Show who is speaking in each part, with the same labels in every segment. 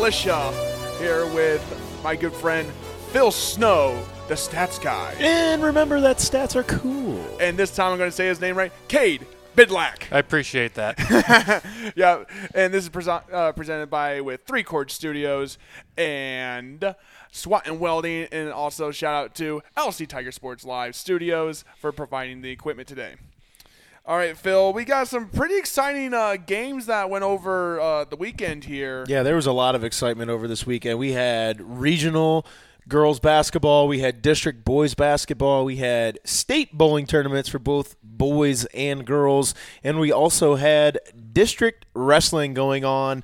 Speaker 1: Militia here with my good friend Phil Snow, the stats guy.
Speaker 2: And remember that stats are cool.
Speaker 1: And this time I'm going to say his name right Cade Bidlack.
Speaker 3: I appreciate that.
Speaker 1: yeah, and this is prese- uh, presented by with Three Chord Studios and SWAT and Welding, and also shout out to LC Tiger Sports Live Studios for providing the equipment today. All right, Phil, we got some pretty exciting uh, games that went over uh, the weekend here.
Speaker 2: Yeah, there was a lot of excitement over this weekend. We had regional girls basketball, we had district boys basketball, we had state bowling tournaments for both boys and girls, and we also had district wrestling going on.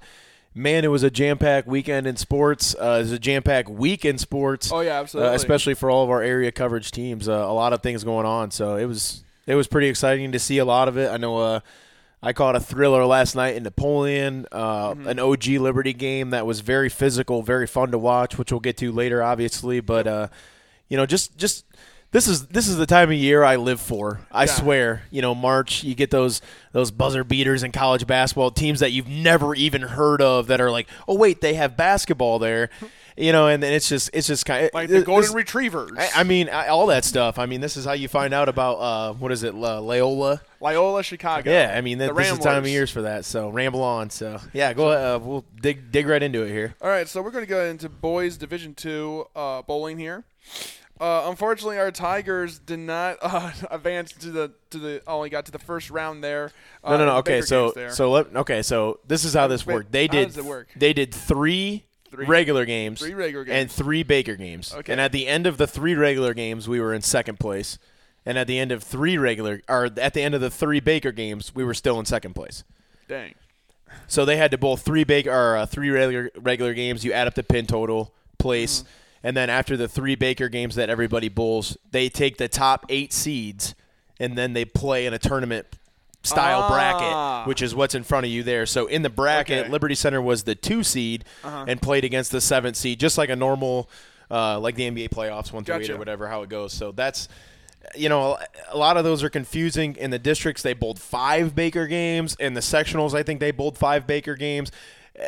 Speaker 2: Man, it was a jam-packed weekend in sports. Uh, it was a jam-packed week in sports.
Speaker 1: Oh, yeah, absolutely.
Speaker 2: Uh, especially for all of our area coverage teams. Uh, a lot of things going on, so it was it was pretty exciting to see a lot of it. I know uh, I caught a thriller last night in Napoleon, uh,
Speaker 1: Mm-hmm.
Speaker 2: an OG Liberty game that was very physical, very fun to watch, which we'll get to later, obviously. But uh, you know, just just this is this is the time of year I live for. I
Speaker 1: Yeah.
Speaker 2: swear. You know, March you get those those buzzer beaters in college basketball teams that you've never even heard of that are like, oh wait, they have basketball there. You know, and then it's just it's just kind of
Speaker 1: Like the Golden Retrievers.
Speaker 2: I, I mean, I, all that stuff. I mean, this is how you find out about uh, what is it, La- Loyola?
Speaker 1: Loyola, Chicago.
Speaker 2: Yeah, I mean, that, this is the time of years for that. So ramble on. So yeah, go. Uh, we'll dig dig right into it here.
Speaker 1: All right, so we're going to go into boys Division Two uh, bowling here. Uh, unfortunately, our Tigers did not uh, advance to the to the only got to the first round there. Uh,
Speaker 2: No, no, no. Okay, so so let okay, so this is how this worked. They
Speaker 1: how
Speaker 2: did
Speaker 1: does it work?
Speaker 2: they did three,
Speaker 1: Three-
Speaker 2: regular games,
Speaker 1: three regular
Speaker 2: and three Baker games.
Speaker 1: Okay.
Speaker 2: And at the end of the three regular games, we were in second place. And at the end of three regular, or at the end of the three Baker games, we were still in second place.
Speaker 1: dang.
Speaker 2: So they had to bowl three big or uh, three regular regular games. You add up the pin total, place,
Speaker 1: Mm-hmm.
Speaker 2: and then after the three Baker games that everybody bowls, they take the top eight seeds, and then they play in a tournament style
Speaker 1: Ah.
Speaker 2: bracket, which is what's in front of you there. So in the bracket,
Speaker 1: Okay.
Speaker 2: Liberty Center was the two seed
Speaker 1: Uh-huh.
Speaker 2: and played against the seventh seed, just like a normal, uh, like the NBA playoffs, one through eight or whatever, how it goes. So that's you know, a lot of those are confusing. In the districts, they bowled five Baker games. In the sectionals, I think they bowled five Baker games.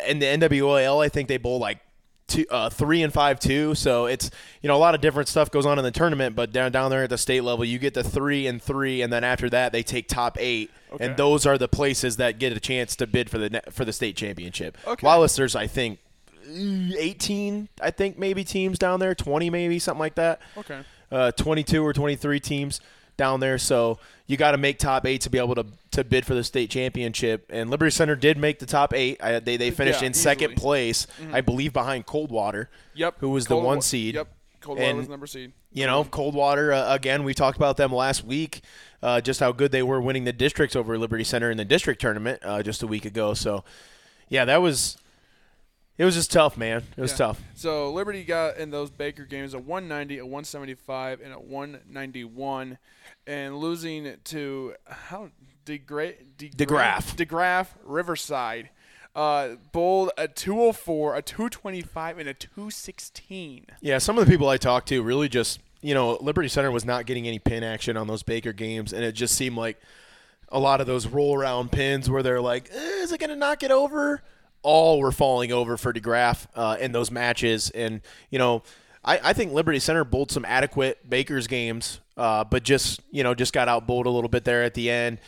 Speaker 2: In the NWOL, I think they bowled like two, uh, three and five two. So it's you know a lot of different stuff goes on in the tournament. But down down there at the state level, you get the three and three, and then after that, they take top eight,
Speaker 1: Okay.
Speaker 2: and those are the places that get a chance to bid for the for the state championship.
Speaker 1: Okay.
Speaker 2: Wallace, there's I think. 18 I think maybe teams down there 20 maybe something like that
Speaker 1: Okay.
Speaker 2: uh, 22 or 23 teams down there. So you got to make top eight to be able to, to bid for the state championship. And Liberty Center did make the top eight. I, they they finished
Speaker 1: Yeah,
Speaker 2: in second
Speaker 1: easily. Mm-hmm.
Speaker 2: place, I believe, behind Coldwater.
Speaker 1: Yep.
Speaker 2: Who was the one seed.
Speaker 1: Yep. Coldwater
Speaker 2: And-
Speaker 1: was number seed.
Speaker 2: You know, Coldwater uh, again. We talked about them last week. Uh, just how good they were winning the districts over Liberty Center in the district tournament uh, just a week ago. So, yeah, that was it was just tough, man. It was
Speaker 1: Yeah.
Speaker 2: tough.
Speaker 1: So Liberty got in those Baker games a 190, a 175, and a 191, and losing to how DeGra-
Speaker 2: DeGraff.
Speaker 1: DeGraff Riverside. Uh, bowled a 204, a 225, and a 216.
Speaker 2: Yeah, some of the people I talked to really just, you know, Liberty Center was not getting any pin action on those Baker games, and it just seemed like a lot of those roll around pins where they're like, eh, is it going to knock it over? All were falling over for DeGraff uh, in those matches. And, you know, I, I think Liberty Center bowled some adequate Baker's games, uh, but just, you know, just got out bowled a little bit there at the end.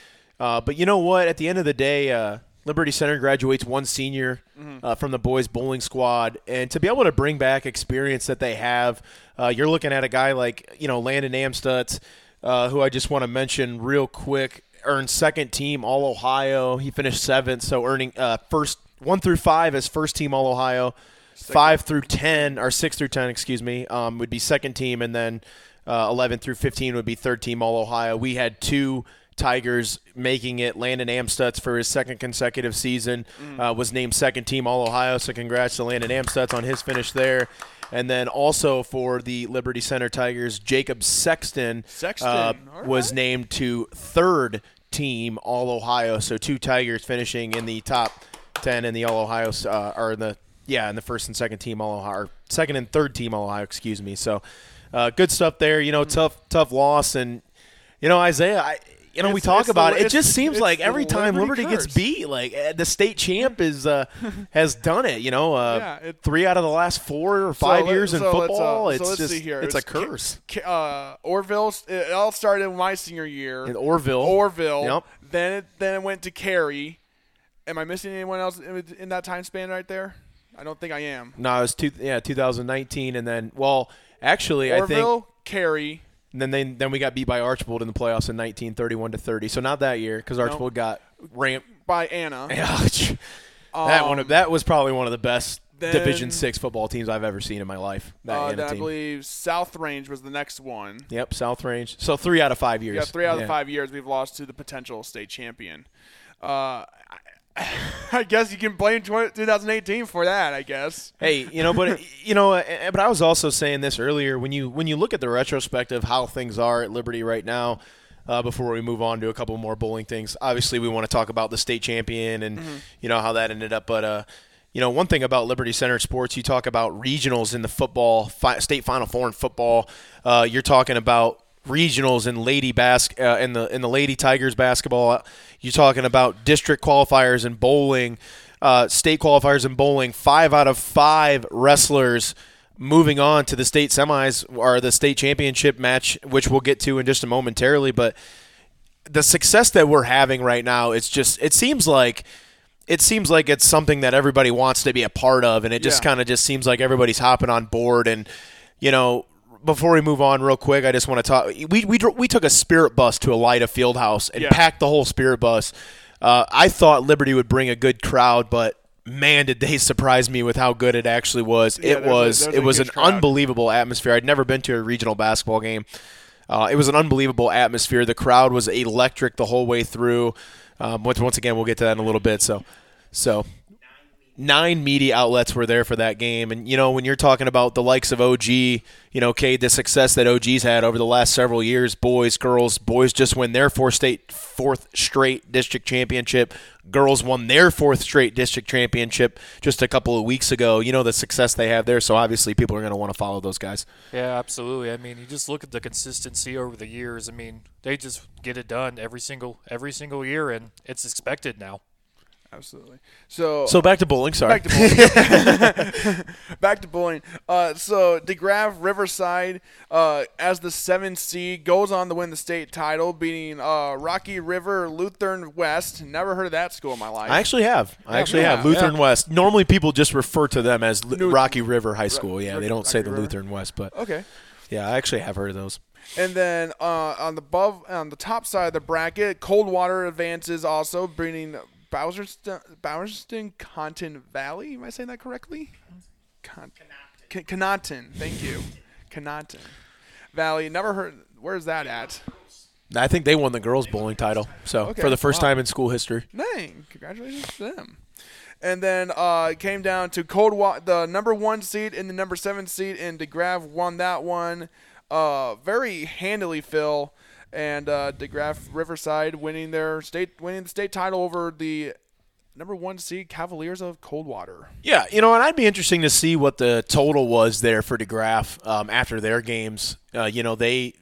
Speaker 2: Uh, but you know what? At the end of the day, uh, Liberty Center graduates one senior uh, from the boys bowling squad, and to be able to bring back experience that they have, uh, you're looking at a guy like you know Landon Amstutz, uh, who I just want to mention real quick, earned second team All Ohio. He finished seventh, so earning uh, first one through five as first team All Ohio, five through ten or six through ten, excuse me, um, would be second team, and then uh, eleven through fifteen would be third team All Ohio. We had two. Tigers making it. Landon Amstutz for his second consecutive season uh, was named second team All Ohio. So congrats to Landon Amstutz on his finish there. And then also for the Liberty Center Tigers, Jacob Sexton,
Speaker 1: Sexton,
Speaker 2: uh,
Speaker 1: all
Speaker 2: was
Speaker 1: right.
Speaker 2: named to third team All Ohio. So two Tigers finishing in the top ten in the All Ohio, uh, or in the yeah, in the first and second team All Ohio, or second and third team All Ohio. Excuse me. So uh, good stuff there. You know, tough tough loss, and you know Isaiah, I you know, we talk
Speaker 1: it's the-
Speaker 2: about it. It just seems like every time
Speaker 1: Liberty
Speaker 2: Liberty gets beat, like eh, the state champ is uh, has done it. You know, uh,
Speaker 1: Yeah, it-
Speaker 2: three out of the last four or
Speaker 1: So
Speaker 2: five
Speaker 1: let-
Speaker 2: years in
Speaker 1: so uh,
Speaker 2: football.
Speaker 1: so
Speaker 2: it's just
Speaker 1: here.
Speaker 2: it's a curse.
Speaker 1: Uh, Orrville. It all started in my senior year.
Speaker 2: In Orrville,
Speaker 1: Orrville.
Speaker 2: Yep.
Speaker 1: Then it then it went to Cary. Am I missing anyone else in, in that time span right there? I don't think I am.
Speaker 2: No, it was two, yeah 2019, and then well, actually, I think
Speaker 1: Orrville, Cary.
Speaker 2: And then they, then we got beat by Archbold in the playoffs in 1931 to 30. So not that year because Archbold got ramped.
Speaker 1: by Anna.
Speaker 2: that one
Speaker 1: Um,
Speaker 2: of, that was probably one of the best
Speaker 1: then-
Speaker 2: Division Six football teams I've ever seen in my life. That
Speaker 1: Uh,
Speaker 2: Anna
Speaker 1: I
Speaker 2: team.
Speaker 1: believe South Range was the next one.
Speaker 2: Yep, South Range. So three out of five years.
Speaker 1: Yeah, three out of
Speaker 2: Yeah.
Speaker 1: five years we've lost to the potential state champion. Uh, I, guess you can blame 2018 for that. I guess.
Speaker 2: Hey, you know, but you know, but I was also saying this earlier when you when you look at the retrospective how things are at Liberty right now. Uh, before we move on to a couple more bowling things, obviously we want to talk about the state champion and you know how that ended up. But uh, you know, one thing about Liberty Center Sports, you talk about regionals in the football fi- state Final Four in football. Uh, you're talking about regionals in lady bas- uh, in the in the Lady Tigers basketball. You're talking about district qualifiers in bowling, uh, state qualifiers in bowling. Five out of five wrestlers moving on to the state semis or the state championship match, which we'll get to in just a momentarily. But the success that we're having right now, it's just it seems like it seems like it's something that everybody wants to be a part of, and it just
Speaker 1: Yeah.
Speaker 2: kind of just seems like everybody's hopping on board. And you know, before we move on, real quick, I just want to talk. We we we took a spirit bus to Elida Fieldhouse and
Speaker 1: Yeah.
Speaker 2: packed the whole spirit bus. Uh, I thought Liberty would bring a good crowd, but man, did they surprise me with how good it actually was.
Speaker 1: Yeah,
Speaker 2: it
Speaker 1: there's a-
Speaker 2: was it was an
Speaker 1: crowd.
Speaker 2: unbelievable atmosphere. I'd never been to a regional basketball game. Uh, it was an unbelievable atmosphere. The crowd was electric the whole way through. Um, once, once again, we'll get to that in a little bit. So, so nine media outlets were there for that game, and you know when you're talking about the likes of OG, you know, Cade, the success that OG's had over the last several years, boys, girls, boys just win their fourth state, fourth straight district championship. Girls won their fourth straight district championship just a couple of weeks ago. You know the success they have there, so obviously people are going to want to follow those guys.
Speaker 3: Yeah, absolutely. I mean, you just look at the consistency over the years. I mean, they just get it done every single every single year, and it's expected now.
Speaker 1: Absolutely. So
Speaker 2: So back to bowling. Sorry.
Speaker 1: back to bowling. back to bowling. Uh, so DeGraff Riverside, uh, as the seventh seed, goes on to win the state title, beating uh, Rocky River Lutheran West. Never heard of that school in my life.
Speaker 2: I actually have. I actually
Speaker 1: yeah,
Speaker 2: have Lutheran
Speaker 1: yeah.
Speaker 2: West. Normally, people just refer to them as Lu-
Speaker 1: New-
Speaker 2: Rocky River High School. Yeah, they don't say the
Speaker 1: River.
Speaker 2: Lutheran West, but
Speaker 1: okay.
Speaker 2: yeah, I actually have heard of those.
Speaker 1: And then uh, on the above on the top side of the bracket, Coldwater advances also, bringing Bowserston, Bowerston Conton Valley. Am I saying that correctly? Con- Con- Conotton. Thank you. Conotton Valley. Never heard. Where's that at?
Speaker 2: I think they won the girls bowling title. So
Speaker 1: Okay,
Speaker 2: for the first
Speaker 1: wow.
Speaker 2: time in school history.
Speaker 1: Dang! Congratulations to them. And then uh, it came down to Coldwater, the number one seed and the number seven seed, and DeGraff won that one uh, very handily, Phil. And uh, DeGraff Riverside winning their state, winning the state title over the number one seed Cavaliers of Coldwater.
Speaker 2: Yeah, you know, and I'd be interesting to see what the total was there for DeGraff um, after their games. Uh, you know, they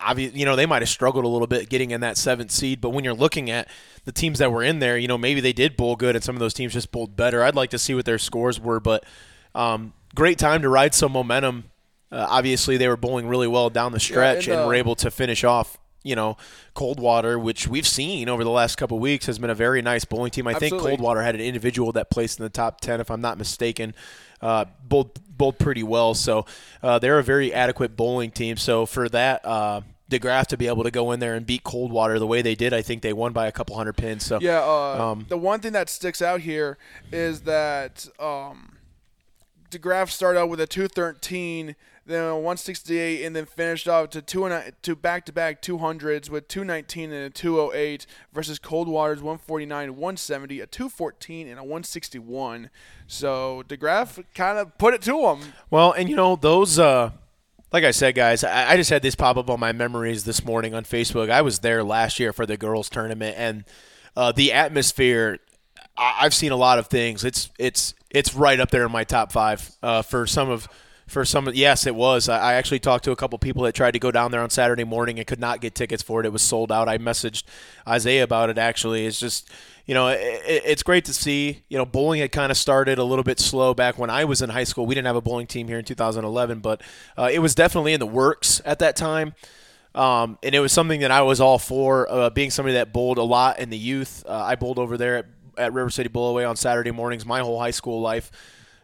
Speaker 2: obvi- you know, they might have struggled a little bit getting in that seventh seed, but when you're looking at the teams that were in there, you know, maybe they did bowl good and some of those teams just bowled better. I'd like to see what their scores were, but um, great time to ride some momentum. Uh, obviously, they were bowling really well down the stretch
Speaker 1: and,
Speaker 2: and
Speaker 1: uh,
Speaker 2: were able to finish off. You know, Coldwater, which we've seen over the last couple of weeks, has been a very nice bowling team. I think
Speaker 1: Absolutely.
Speaker 2: Coldwater had an individual that placed in the top ten, if I'm not mistaken. Uh, bowled, bowled pretty well, so uh, they're a very adequate bowling team. So for that, uh, DeGraff to be able to go in there and beat Coldwater the way they did, I think they won by a couple hundred pins. So
Speaker 1: Yeah, uh,
Speaker 2: Um,
Speaker 1: the one thing that sticks out here is that um, DeGraff started out with a 213, then a 168, and then finished off to two and to back-to-back 200s with 219 and a 208 versus Coldwater's 149, 170, a 214, and a 161. So DeGraff kind of put it to him.
Speaker 2: Well, and you know those. Uh, like I said, guys, I, just had this pop up on my memories this morning on Facebook. I was there last year for the girls' tournament, and uh, the atmosphere. I, I've seen a lot of things. It's it's it's right up there in my top five uh, for some of for some. Yes, it was. I, I actually talked to a couple people that tried to go down there on Saturday morning and could not get tickets for it. It was sold out. I messaged Isaiah about it. Actually, it's just you know, it, it's great to see. You know, bowling had kind of started a little bit slow back when I was in high school. We didn't have a bowling team here in 2011, but uh, it was definitely in the works at that time. Um, and it was something that I was all for, uh, being somebody that bowled a lot in the youth. Uh, I bowled over there at, at River City Bowlaway on Saturday mornings my whole high school life.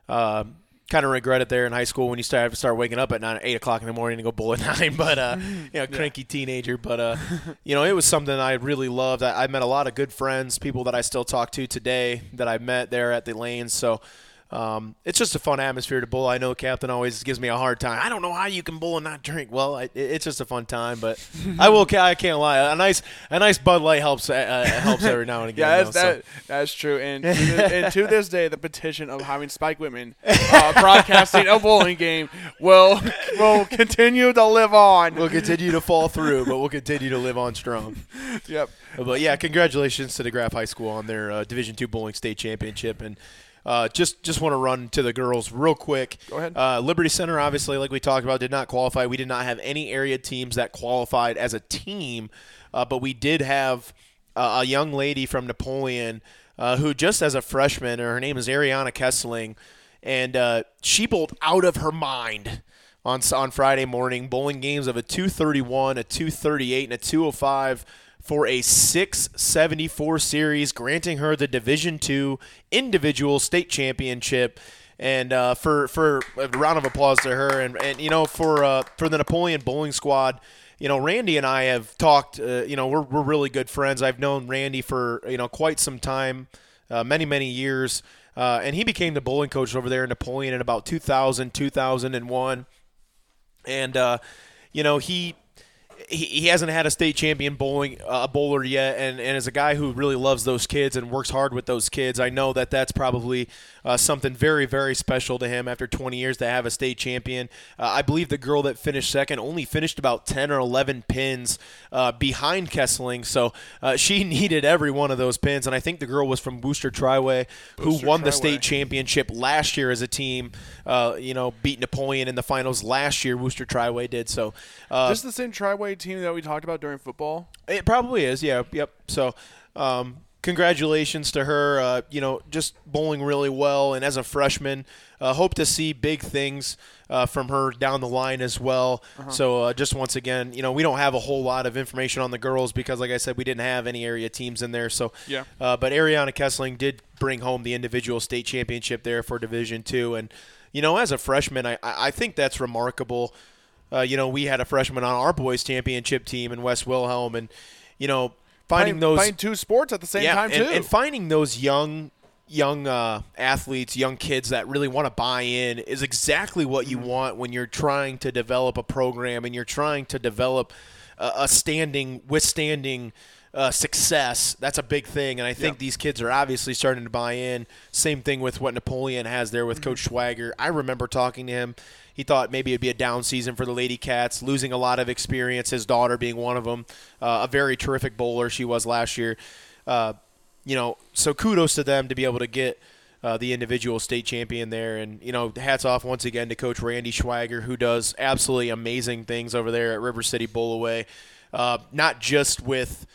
Speaker 2: Uh, kind of regret it there in high school when you start start waking up at nine, eight o'clock in the morning to go bowl at nine. But uh, you know, cranky yeah. teenager. But uh, you know, it was something I really loved. I, I, met a lot of good friends, people that I still talk to today that I met there at the lanes. So um, it's just a fun atmosphere to bowl. I know Captain always gives me a hard time. I don't know how you can bowl and not drink. Well, I, it's just a fun time, but I will. I can't lie. A nice, a nice Bud Light helps. Uh, uh helps every now and again.
Speaker 1: yeah, that's,
Speaker 2: though,
Speaker 1: that, so. that's true. And to, this, and to, this day, the petition of having Spike Whitman uh, broadcasting a bowling game will will continue to live on.
Speaker 2: We'll continue to fall through, but we'll continue to live on strong.
Speaker 1: Yep.
Speaker 2: But yeah, congratulations to the DeGraff High School on their uh, Division two bowling state championship and. Uh, just just want to run to the girls real quick.
Speaker 1: Go ahead.
Speaker 2: Uh, Liberty Center, obviously, like we talked about, did not qualify. We did not have any area teams that qualified as a team, uh, but we did have a young lady from Napoleon uh, who, just as a freshman, her name is Ariana Kessling, and uh, she bowled out of her mind on on Friday morning, bowling games of a 231, a 238, and a 205 for a 674 series, granting her the Division Two individual state championship. And uh, for for a round of applause to her, and, and you know for uh, for the Napoleon Bowling Squad, you know Randy and I have talked. Uh, you know we're we're really good friends. I've known Randy for you know quite some time, uh, many many years, uh, and he became the bowling coach over there in Napoleon in about 2000 2001, and uh, you know he he, he hasn't had a state champion bowling uh, bowler yet, and, and as a guy who really loves those kids and works hard with those kids, I know that that's probably uh, something very very special to him after 20 years to have a state champion. Uh, I believe the girl that finished second only finished about 10 or 11 pins uh, behind Kessling, so uh, she needed every one of those pins, and I think the girl was from Wooster Triway, who won the state championship last year as a team. Uh, you know, beat Napoleon in the finals last year. Wooster Triway did so.
Speaker 1: this is the same Triway team that we talked about during football?
Speaker 2: It probably is. Yeah. Yep. So, um, congratulations to her. Uh, you know, just bowling really well, and as a freshman, uh, hope to see big things uh, from her down the line as well.
Speaker 1: Uh-huh.
Speaker 2: So, uh, just once again, you know, we don't have a whole lot of information on the girls because, like I said, we didn't have any area teams in there. So,
Speaker 1: Yeah.
Speaker 2: Uh, but Ariana Kessling did bring home the individual state championship there for Division Two, and you know, as a freshman, I I think that's remarkable. Uh, you know, we had a freshman on our boys championship team in West Wilhelm, and you know, finding
Speaker 1: playing,
Speaker 2: those
Speaker 1: playing two sports at the same
Speaker 2: yeah,
Speaker 1: time
Speaker 2: and,
Speaker 1: too.
Speaker 2: and finding those young young uh, athletes, young kids that really want to buy in is exactly what you want when you're trying to develop a program and you're trying to develop a, a standing, withstanding uh, success. That's a big thing, and I think
Speaker 1: Yeah.
Speaker 2: these kids are obviously starting to buy in. Same thing with what Napoleon has there with Coach Schwager. I remember talking to him. He thought maybe it'd be a down season for the Lady Cats, losing a lot of experience. His daughter being one of them, uh, a very terrific bowler she was last year. Uh, you know, so kudos to them to be able to get uh, the individual state champion there. And, you know, hats off once again to Coach Randy Schwager, who does absolutely amazing things over there at River City Bowlaway. Uh, not just with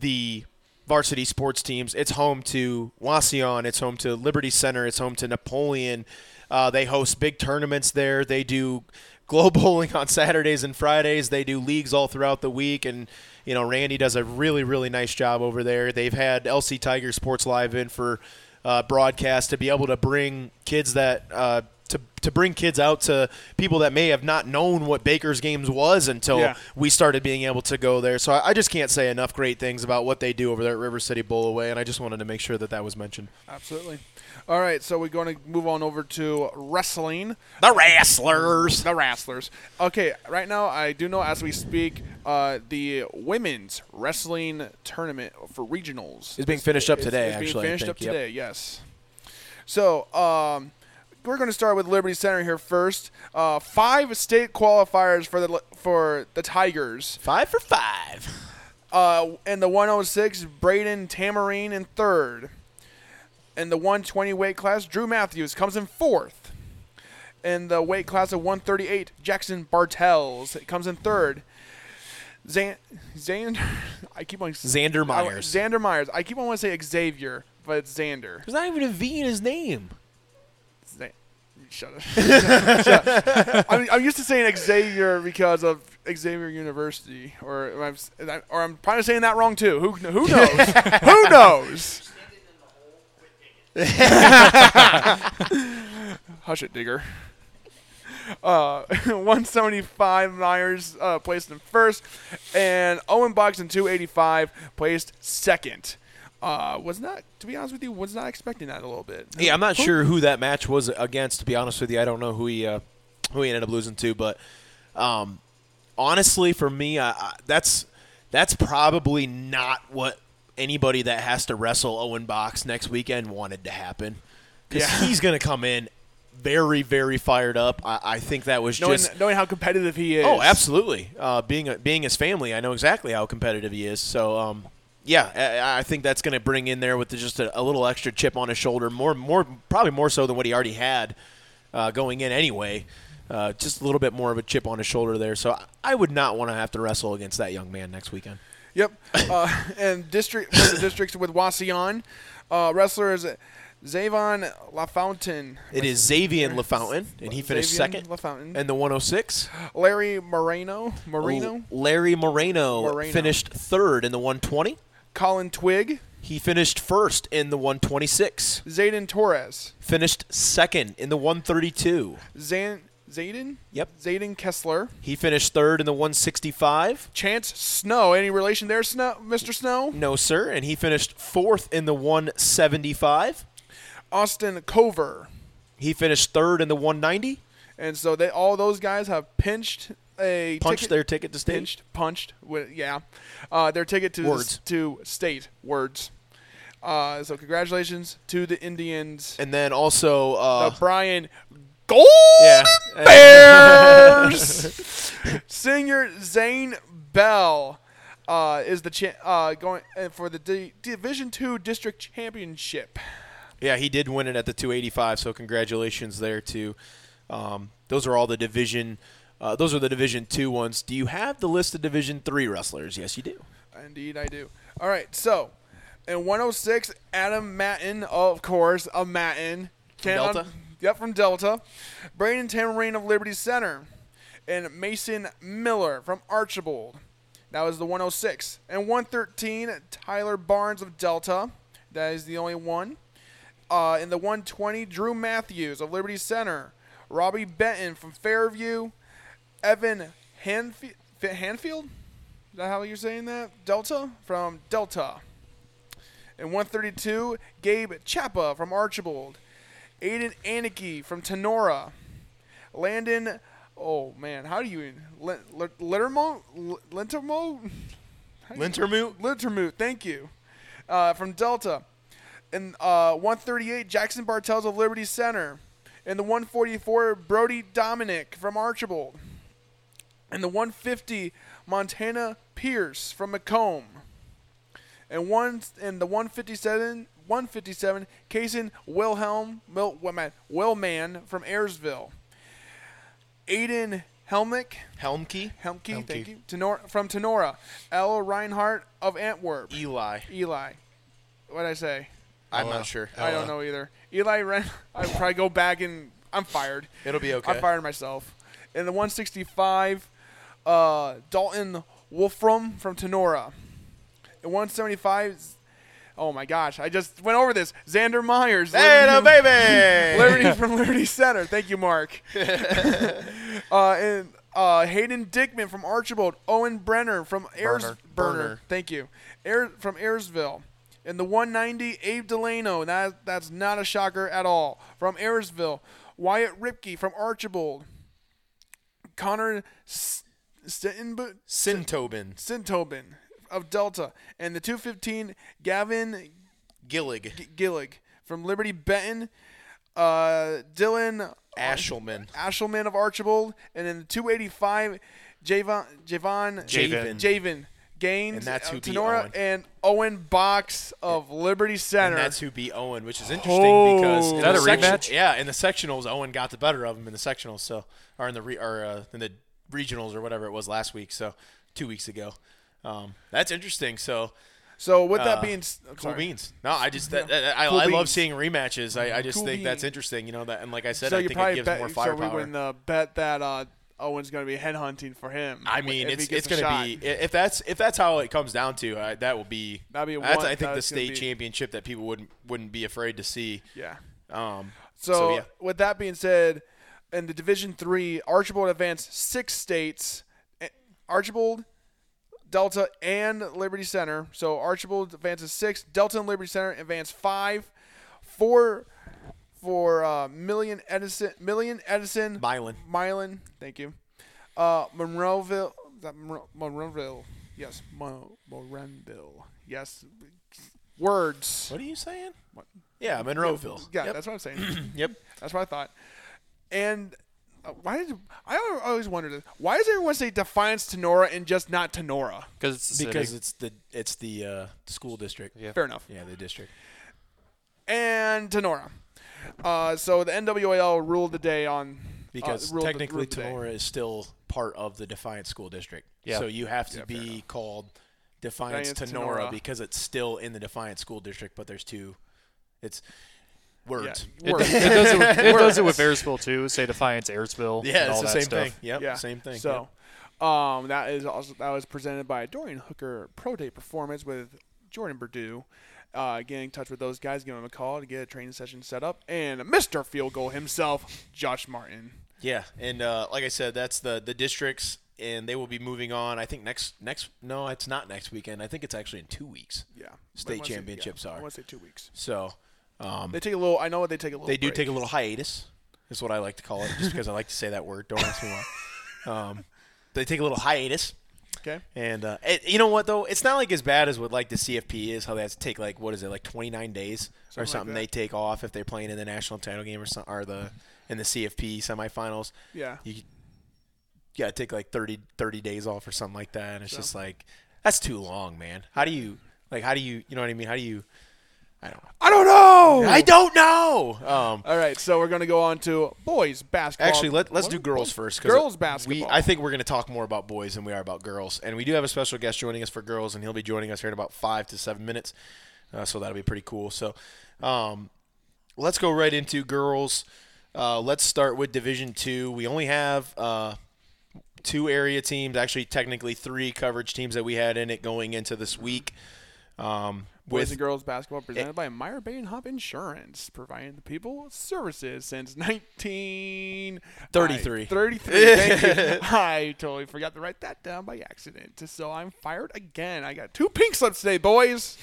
Speaker 2: the varsity sports teams, it's home to Wauseon, it's home to Liberty Center, it's home to Napoleon. Uh, they host big tournaments there. They do glow bowling on Saturdays and Fridays. They do leagues all throughout the week, and you know Randy does a really really nice job over there. They've had LC Tiger Sports Live in for uh, broadcast to be able to bring kids that. Uh, to, to bring kids out to people that may have not known what Baker's Games was until
Speaker 1: Yeah.
Speaker 2: we started being able to go there. So I, I just can't say enough great things about what they do over there at River City Bowl Away, and I just wanted to make sure that that was mentioned.
Speaker 1: Absolutely. All right, so we're going to move on over to wrestling.
Speaker 2: The Wrestlers.
Speaker 1: The Wrestlers. Okay, right now I do know as we speak, uh, the women's wrestling tournament for regionals
Speaker 2: is being finished up today,
Speaker 1: is being
Speaker 2: actually,
Speaker 1: finished
Speaker 2: think,
Speaker 1: up
Speaker 2: yep.
Speaker 1: today. Yes. So um, we're going to start with Liberty Center here first. Uh, five state qualifiers for the for the Tigers.
Speaker 2: Five for five.
Speaker 1: Uh, in the 106, Braden Tamarine in third. In the 120 weight class, Drew Matthews comes in fourth. In the weight class of 138, Jackson Bartels comes in third. Zan, Xander, I keep on
Speaker 2: Xander
Speaker 1: I-
Speaker 2: Myers.
Speaker 1: Xander Myers. I keep on wanting to say Xavier, but it's Xander.
Speaker 2: There's not even a V in his name.
Speaker 1: Shut up. Shut up. I'm, I'm used to saying Xavier because of Xavier University, or am or I'm probably saying that wrong too. Who who knows? who knows? Hush it, digger. Uh, 175 Myers uh, placed in first, and Owen Box in 285 placed second. Uh, was not, to be honest with you, was not expecting that a little bit.
Speaker 2: Yeah, I'm not sure who that match was against. To be honest with you, I don't know who he uh, who he ended up losing to. But um, honestly, for me, I, I, that's that's probably not what anybody that has to wrestle Owen Box next weekend wanted to happen. Because
Speaker 1: Yeah.
Speaker 2: he's going to come in very, very fired up. I, I think that was
Speaker 1: knowing,
Speaker 2: just
Speaker 1: knowing how competitive he is.
Speaker 2: Oh, absolutely. Uh, being a, being his family, I know exactly how competitive he is. So, um, yeah, I, I think that's going to bring in there with just a, a little extra chip on his shoulder, more, more, probably more so than what he already had uh, going in anyway. Uh, just a little bit more of a chip on his shoulder there. So, I would not want to have to wrestle against that young man next weekend.
Speaker 1: Yep. Uh, and district the districts with Wauseon, uh, wrestler is Zavon LaFountain.
Speaker 2: It is Xavier LaFountain, and he finished second.
Speaker 1: LaFountain.
Speaker 2: And the 106,
Speaker 1: Larry Moreno. Moreno.
Speaker 2: Larry Moreno,
Speaker 1: Moreno.
Speaker 2: finished third in the 120.
Speaker 1: Colin Twig.
Speaker 2: He finished first in the 126.
Speaker 1: Zayden Torres.
Speaker 2: Finished second in the 132.
Speaker 1: Zan. Zayden?
Speaker 2: Yep.
Speaker 1: Zayden Kessler.
Speaker 2: He finished third in the 165.
Speaker 1: Chance Snow. Any relation there, Snow, Mr. Snow?
Speaker 2: No, sir. And he finished fourth in the 175.
Speaker 1: Austin Cover.
Speaker 2: He finished third in the 190.
Speaker 1: And so they all those guys have pinched a
Speaker 2: Punched
Speaker 1: ticket,
Speaker 2: their ticket to state.
Speaker 1: pinched, punched. Yeah, uh, their ticket to
Speaker 2: Words.
Speaker 1: to state words. Uh, so congratulations to the Indians.
Speaker 2: And then also, uh,
Speaker 1: the Bryan Gold
Speaker 2: yeah.
Speaker 1: Bears. Senior Zane Bell uh, is the cha- uh, going uh, for the D- Division Two District Championship.
Speaker 2: Yeah, he did win it at the 285. So congratulations there to. Um, those are all the division. Uh, those are the Division Two ones. Do you have the list of Division Three wrestlers? Yes, you do.
Speaker 1: Indeed, I do. All right, so in 106, Adam Matten, of course, a Matten.
Speaker 2: Delta?
Speaker 1: Yep, from Delta. Braden Tamarine of Liberty Center. And Mason Miller from Archbold. That was the 106. And 113, Tyler Barnes of Delta. That is the only one. Uh, in the 120, Drew Matthews of Liberty Center. Robbie Benton from Fairview. Evan Hanf- Hanfield? Is that how you're saying that? Delta? From Delta. And 132, Gabe Chappa from Archbold. Aiden Aniki from Tinora. Landon, oh man, how do you. Lin- Lin- Littermo? L- Lintermo?
Speaker 2: Lintermoot.
Speaker 1: Lintermoot, thank you. Uh, from Delta. And uh, 138, Jackson Bartels of Liberty Center. And the 144, Brody Dominic from Archbold. And the 150, Montana Pierce from McComb. And one and the 157, 157, Kaysen Wilhelm Wil, Wilman, Wilman from Ayersville. Aiden Helmick,
Speaker 2: Helmke.
Speaker 1: Helmke,
Speaker 3: Helmke.
Speaker 1: thank you, Tenor, from Tinora. L. Reinhardt of Antwerp.
Speaker 2: Eli.
Speaker 1: Eli. What did I say?
Speaker 2: I'm
Speaker 3: Ella.
Speaker 2: not sure.
Speaker 1: I don't know either. Eli Ren. I'd probably go back and I'm fired.
Speaker 2: It'll be okay.
Speaker 1: I fired myself. In the 165, uh, Dalton Wolfram from Tinora. In 175, oh my gosh, I just went over this. Xander Myers.
Speaker 2: Hey, no, baby.
Speaker 1: Liberty from Liberty Center. Thank you, Mark. uh, and uh, Hayden Dickman from Archbold. Owen Brenner from Ayers
Speaker 3: Burner.
Speaker 1: Burner. Thank you. Air, from Ayersville. In the 190, Abe Delano. That, that's not a shocker at all. From Ayersville. Wyatt Ripke from Archbold. Connor S- Stintenbo-
Speaker 2: Sintobin.
Speaker 1: Sintobin of Delta. And the 215, Gavin
Speaker 2: Gillig.
Speaker 1: G- Gillig from Liberty Benton. Uh, Dylan
Speaker 2: Ashelman.
Speaker 1: Ashelman of Archbold, and then the 285, Javon Javon
Speaker 2: Javen.
Speaker 1: Javen Gaines,
Speaker 2: And that's
Speaker 1: uh,
Speaker 2: who
Speaker 1: Tinora,
Speaker 2: Owen.
Speaker 1: and Owen Box of Liberty Center.
Speaker 2: And that's who beat Owen, which is interesting because in
Speaker 3: Is that
Speaker 2: the
Speaker 3: a
Speaker 2: section-
Speaker 3: rematch?
Speaker 2: Yeah, in the sectionals, Owen got the better of him in the sectionals, so or in the re, or uh, in the regionals or whatever it was last week, so two weeks ago. Um, that's interesting. So
Speaker 1: so with that
Speaker 2: uh,
Speaker 1: being
Speaker 2: cool beans. No, I just that, that- I,
Speaker 1: Cool
Speaker 2: I love seeing rematches. I, I just
Speaker 1: Cool
Speaker 2: think that's interesting. You know that, and like I said,
Speaker 1: so
Speaker 2: I think it gives
Speaker 1: bet,
Speaker 2: more
Speaker 1: so we would uh, bet that uh, Owen's going to be headhunting for him.
Speaker 2: I mean,
Speaker 1: if
Speaker 2: it's it's going to be if that's if that's how it comes down to, uh, that will be
Speaker 1: That'd be
Speaker 2: that's
Speaker 1: one-
Speaker 2: I think the state championship that people wouldn't wouldn't be afraid to see.
Speaker 1: yeah.
Speaker 2: Um,
Speaker 1: So,
Speaker 2: so yeah,
Speaker 1: with that being said, in the Division Three, Archbold advanced six states. Archbold, Delta, and Liberty Center. So Archbold advances six. Delta and Liberty Center advance five. Four for uh, Million Edison. Million Edison.
Speaker 2: Milan.
Speaker 1: Milan. Thank you. Uh, Monroeville. is that Monroe- Monroeville. Yes. Mo- Morenville. Yes. Words.
Speaker 2: What are you saying?
Speaker 1: What?
Speaker 2: Yeah, Monroeville.
Speaker 1: Yeah,
Speaker 2: Yep.
Speaker 1: that's what I'm saying.
Speaker 2: Yep.
Speaker 1: That's what I thought. And why did I always wondered this? Why does everyone say Defiance Tinora and just not Tinora?
Speaker 3: Because it's the
Speaker 2: because
Speaker 3: city.
Speaker 2: it's the it's the uh, school district.
Speaker 3: Yeah.
Speaker 1: Fair enough.
Speaker 2: Yeah, the district.
Speaker 1: And Tinora. Uh, so the NWAL ruled the day on
Speaker 2: Because
Speaker 1: uh, ruled the-
Speaker 2: technically
Speaker 1: ruled the.
Speaker 2: Tinora is still part of the Defiance School District.
Speaker 3: Yeah.
Speaker 2: So you have to
Speaker 1: Yeah,
Speaker 2: be called Defiance
Speaker 1: Defiance
Speaker 2: Tinora,
Speaker 1: Tinora.
Speaker 2: because it's still in the Defiance School District, but there's two. It's words.
Speaker 3: It,
Speaker 1: Words.
Speaker 3: it does it, with, it does it with Ayersville too. Say Defiance Ayersville.
Speaker 2: Yeah,
Speaker 3: and
Speaker 2: it's
Speaker 3: all
Speaker 2: the
Speaker 3: that
Speaker 2: same
Speaker 3: stuff.
Speaker 2: thing. Yep,
Speaker 1: yeah,
Speaker 2: same thing.
Speaker 1: So, um, that is also that was presented by Dorian Hooker Pro Day Performance with Jordan Purdue. Uh, getting in touch with those guys, give them a call to get a training session set up, and Mr. Field Goal himself, Josh Martin.
Speaker 2: Yeah, and uh, like I said, that's the the districts, and they will be moving on. I think next next no, it's not next weekend. I think it's actually in two weeks.
Speaker 1: Yeah,
Speaker 2: State
Speaker 1: I wanna say-
Speaker 2: championships
Speaker 1: yeah,
Speaker 2: are.
Speaker 1: I want to say two weeks.
Speaker 2: So um,
Speaker 1: They take a little. I know what they take a little.
Speaker 2: they do
Speaker 1: break.
Speaker 2: take a little hiatus. Is what I like to call it, just because I like to say that word. Don't ask me why. Um, they take a little hiatus.
Speaker 1: Okay.
Speaker 2: And uh, it, you know what though, it's not like as bad as what like the CFP is. How they have to take like what is it like 29 days
Speaker 1: Something
Speaker 2: or something
Speaker 1: that.
Speaker 2: they take off if they're playing in the national title game or some, or the in the CFP semifinals.
Speaker 1: Yeah.
Speaker 2: You got to take like 30, 30 days off or something like that. And it's
Speaker 1: So-
Speaker 2: just like that's too long, man. How do you like? How do you you know what I mean? How do you? I don't know.
Speaker 1: I don't know.
Speaker 2: I don't know. Um,
Speaker 1: All right, so we're gonna go on to boys basketball.
Speaker 2: Actually, let, let's do girls first. 'cause
Speaker 1: Girls
Speaker 2: We,
Speaker 1: basketball.
Speaker 2: I think we're going to talk more about boys than we are about girls. And we do have a special guest joining us for girls, and he'll be joining us here in about five to seven minutes. Uh, so that'll be pretty cool. So um, let's go right into girls. Uh, let's start with Division Two. We only have uh, two area teams, actually, technically three coverage teams that we had in it going into this week. Um,
Speaker 1: boys
Speaker 2: with
Speaker 1: and girls basketball presented by Meyer Bain Hub Insurance, providing the people services since 1933.
Speaker 2: 33.
Speaker 1: I- 33. I totally forgot to write that down by accident. So I'm fired again. I got two pink slips today, boys.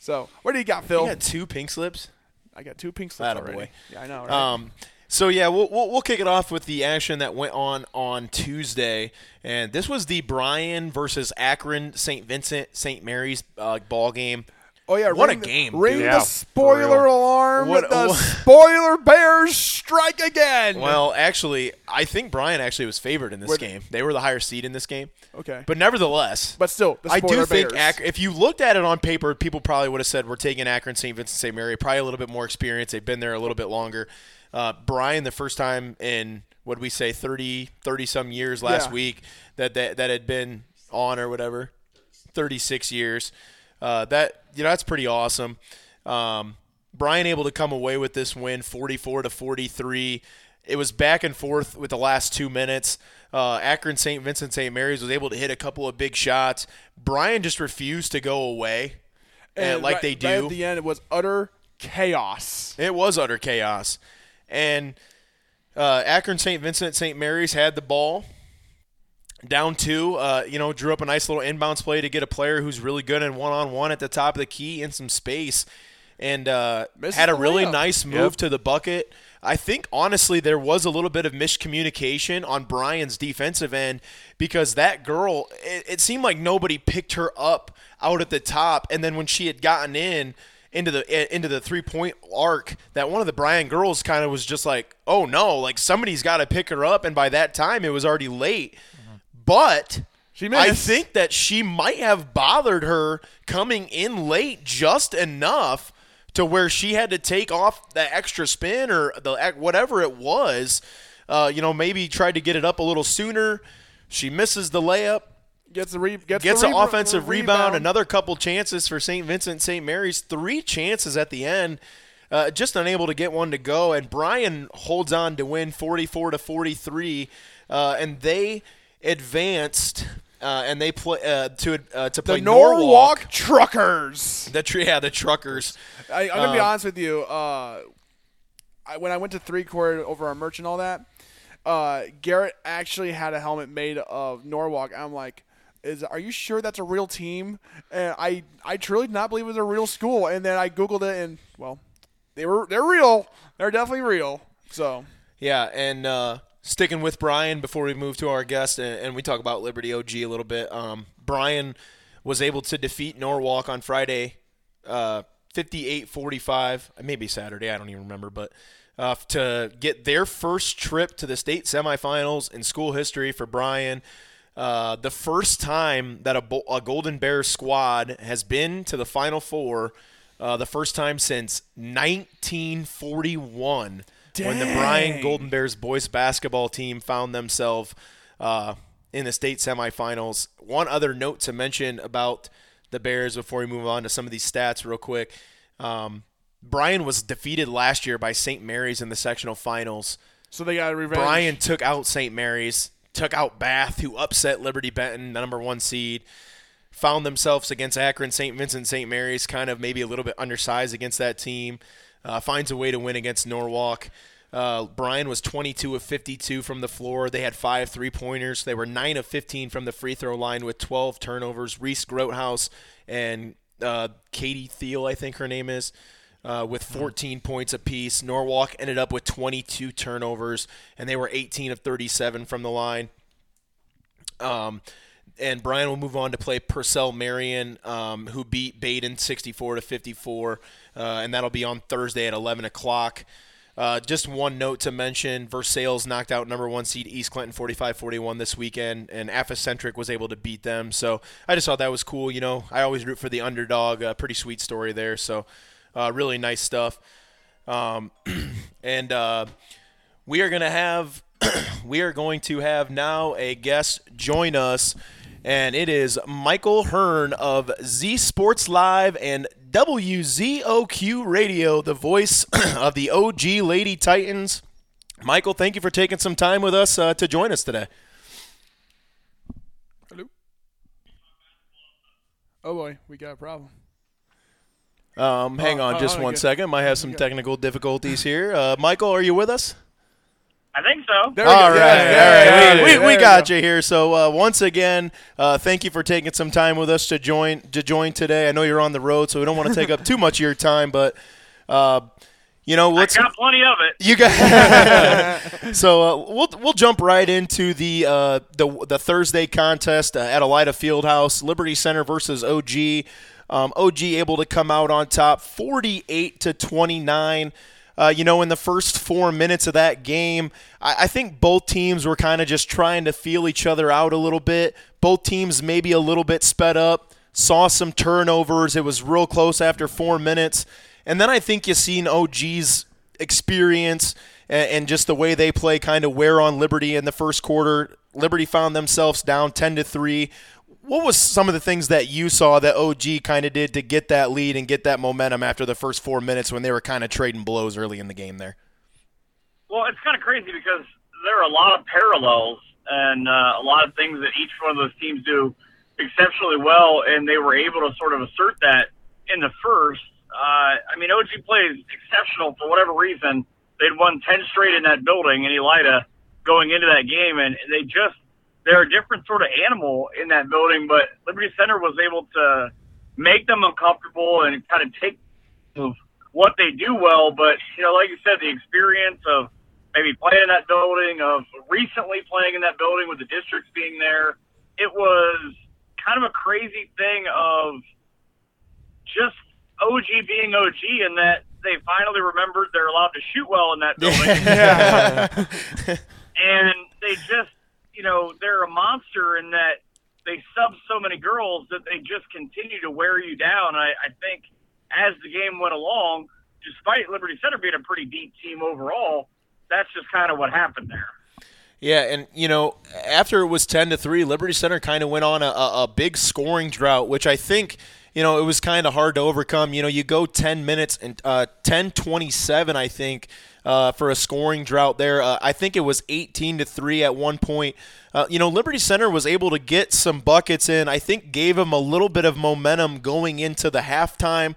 Speaker 1: So what do you got, Phil?
Speaker 2: we had two pink slips.
Speaker 1: I got two pink slips
Speaker 2: Atta
Speaker 1: already.
Speaker 2: boy.
Speaker 1: Yeah, I know. Right?
Speaker 2: Um, so yeah, we'll, we'll we'll kick it off with the action that went on on Tuesday, and this was the Bryan versus Akron St. Vincent St. Mary's uh, ball game.
Speaker 1: Oh yeah,
Speaker 2: what a
Speaker 1: ring the-
Speaker 2: game,
Speaker 1: Ring
Speaker 2: dude.
Speaker 1: The
Speaker 3: for
Speaker 1: spoiler alarm.
Speaker 2: What-
Speaker 1: the
Speaker 2: what-
Speaker 1: spoiler bears strike again.
Speaker 2: Well, actually, I think Bryan actually was favored in this game. They were the higher seed in this game,
Speaker 1: okay,
Speaker 2: but nevertheless,
Speaker 1: but still, the
Speaker 2: I do think
Speaker 1: bears.
Speaker 2: If you looked at it on paper, people probably would have said we're taking Akron St. Vincent St. Mary. Probably a little bit more experience. They've been there a little bit longer. Uh, Bryan, the first time in what we say 30, 30 some years last
Speaker 1: Yeah.
Speaker 2: week that, that that had been on or whatever, thirty six years. Uh, that you know that's pretty awesome. Um, Bryan able to come away with this win, forty four to forty three. It was back and forth with the last two minutes. Uh, Akron St. Vincent St. Mary's was able to hit a couple of big shots. Bryan just refused to go away, and, like
Speaker 1: right-
Speaker 2: they
Speaker 1: right
Speaker 2: do.
Speaker 1: at the end, it was utter chaos.
Speaker 2: It was utter chaos. And uh, Akron St. Vincent St. Mary's had the ball down two. Uh, you know, drew up a nice little inbounds play to get a player who's really good in one on one at the top of the key in some space. And uh, had a really
Speaker 1: layup.
Speaker 2: nice move
Speaker 3: Yep.
Speaker 2: to the bucket. I think honestly there was a little bit of miscommunication on Bryan's defensive end because that girl, it, it seemed like nobody picked her up out at the top, and then when she had gotten in into the into the three point arc, that one of the Bryan girls kind of was just like, oh no, like somebody's got to pick her up, and by that time it was already late. But
Speaker 1: She
Speaker 2: I think that she might have bothered her coming in late just enough to where she had to take off the extra spin or the whatever it was. Uh, you know, maybe tried to get it up a little sooner. She misses the layup,
Speaker 1: gets the re- gets,
Speaker 2: gets
Speaker 1: the
Speaker 2: an
Speaker 1: rebound-
Speaker 2: offensive rebound, another couple chances for St. Vincent St. Mary's, three chances at the end. Uh, just unable to get one to go, and Bryan holds on to win 44 to 43, uh, and they advanced uh, and they play uh, to uh, to play
Speaker 1: the Norwalk, Truckers.
Speaker 2: The tr- yeah, the truckers.
Speaker 1: I, I'm gonna be
Speaker 2: Um,
Speaker 1: honest with you. Uh, I, when I went to three quarter over our merch and all that, uh, Garrett actually had a helmet made of Norwalk. I'm like, is are you sure that's a real team? And I I truly did not believe it was a real school. And then I googled it, and well, they were they're real. They're definitely real. So
Speaker 2: Yeah, and uh, sticking with Bryan before we move to our guest, and, and we talk about Liberty OG a little bit. Um, Bryan was able to defeat Norwalk on Friday, uh, 58-45, maybe Saturday, I don't even remember, but uh, to get their first trip to the state semifinals in school history for Bryan. Uh, the first time that a, a Golden Bear squad has been to the Final Four, uh, the first time since 1941 when the Bryan
Speaker 1: Dang.
Speaker 2: Golden Bears boys basketball team found themselves uh, in the state semifinals. One other note to mention about the Bears before we move on to some of these stats, real quick. Um, Bryan was defeated last year by St. Mary's in the sectional finals.
Speaker 1: so they got revenge.
Speaker 2: Bryan took out St. Mary's, took out Bath, who upset Liberty Benton, the number one seed. Found themselves against Akron, St. Vincent, St. Mary's, kind of maybe a little bit undersized against that team. Uh, finds a way to win against Norwalk. Uh, Bryan was 22 of 52 from the floor. They had five three pointers. They were 9 of 15 from the free throw line with 12 turnovers. Reese Grothaus and uh, Katie Thiel, I think her name is, uh, with 14 points apiece. Norwalk ended up with 22 turnovers, and they were 18 of 37 from the line. Um, and Bryan will move on to play Purcell Marian, um, who beat Baden 64 to 54, uh, and that'll be on Thursday at 11 o'clock. Uh, just one note to mention: Versailles knocked out number one seed East Clinton 45-41 this weekend, and Aphocentric was able to beat them. So I just thought that was cool. You know, I always root for the underdog. A pretty sweet story there. So uh, really nice stuff. Um, and uh, we are gonna have we are going to have now a guest join us, and it is Michael Hirn of Z Sports Live and WZOQ Radio, the voice of the OG Lady Titans. Michael, thank you for taking some time with us uh, to join us today.
Speaker 1: Hello. Oh boy, we got a problem.
Speaker 2: Um, hang
Speaker 1: Oh,
Speaker 2: on
Speaker 1: oh,
Speaker 2: just
Speaker 1: oh,
Speaker 2: one second. Might have some technical difficulties here. Uh, Michael, are you with us?
Speaker 4: I think so.
Speaker 1: There
Speaker 2: All
Speaker 1: we
Speaker 2: right.
Speaker 1: Yeah,
Speaker 2: all
Speaker 1: yeah,
Speaker 2: we, we, we got you here. So uh, once again, uh, thank you for taking some time with us to join to join today. I know you're on the road, so we don't want to take up too much of your time, but uh, you know,
Speaker 4: I
Speaker 2: let's
Speaker 4: got plenty of it.
Speaker 2: you got. so uh, we'll we'll jump right into the uh, the the Thursday contest uh, at Elida Fieldhouse, Liberty Center versus OG. Um, OG able to come out on top, 48 to 29. Uh, you know, in the first four minutes of that game, I, I think both teams were kind of just trying to feel each other out a little bit. Both teams maybe a little bit sped up, saw some turnovers. It was real close after four minutes. And then I think you seen OG's experience and, and just the way they play kind of wear on Liberty in the first quarter. Liberty found themselves down 10 to 3. What was some of the things that you saw that OG kind of did to get that lead and get that momentum after the first four minutes when they were kind of trading blows early in the game there?
Speaker 4: Well, it's kind of crazy because there are a lot of parallels and uh, a lot of things that each one of those teams do exceptionally well, and they were able to sort of assert that in the first. Uh, I mean, OG plays exceptional for whatever reason. They'd won 10 straight in that building in Elida going into that game, and they just, they're a different sort of animal in that building, but Liberty Center was able to make them uncomfortable and kind of take of what they do well. But, you know, like you said, the experience of maybe playing in that building, of recently playing in that building with the districts being there, it was kind of a crazy thing of just OG being OG and that they finally remembered they're allowed to shoot well in that building.
Speaker 1: Yeah.
Speaker 4: and they just, you know, they're a monster in that they sub so many girls that they just continue to wear you down. I, I think as the game went along, despite Liberty Center being a pretty deep team overall, that's just kind of what happened there.
Speaker 2: Yeah, and you know, after it was ten to three, Liberty Center kind of went on a, a big scoring drought, which I think you know it was kind of hard to overcome. You know, you go ten minutes and uh, ten twenty seven, I think, uh, for a scoring drought there. Uh, I think it was eighteen to three at one point. Uh, you know, Liberty Center was able to get some buckets in. I think gave them a little bit of momentum going into the halftime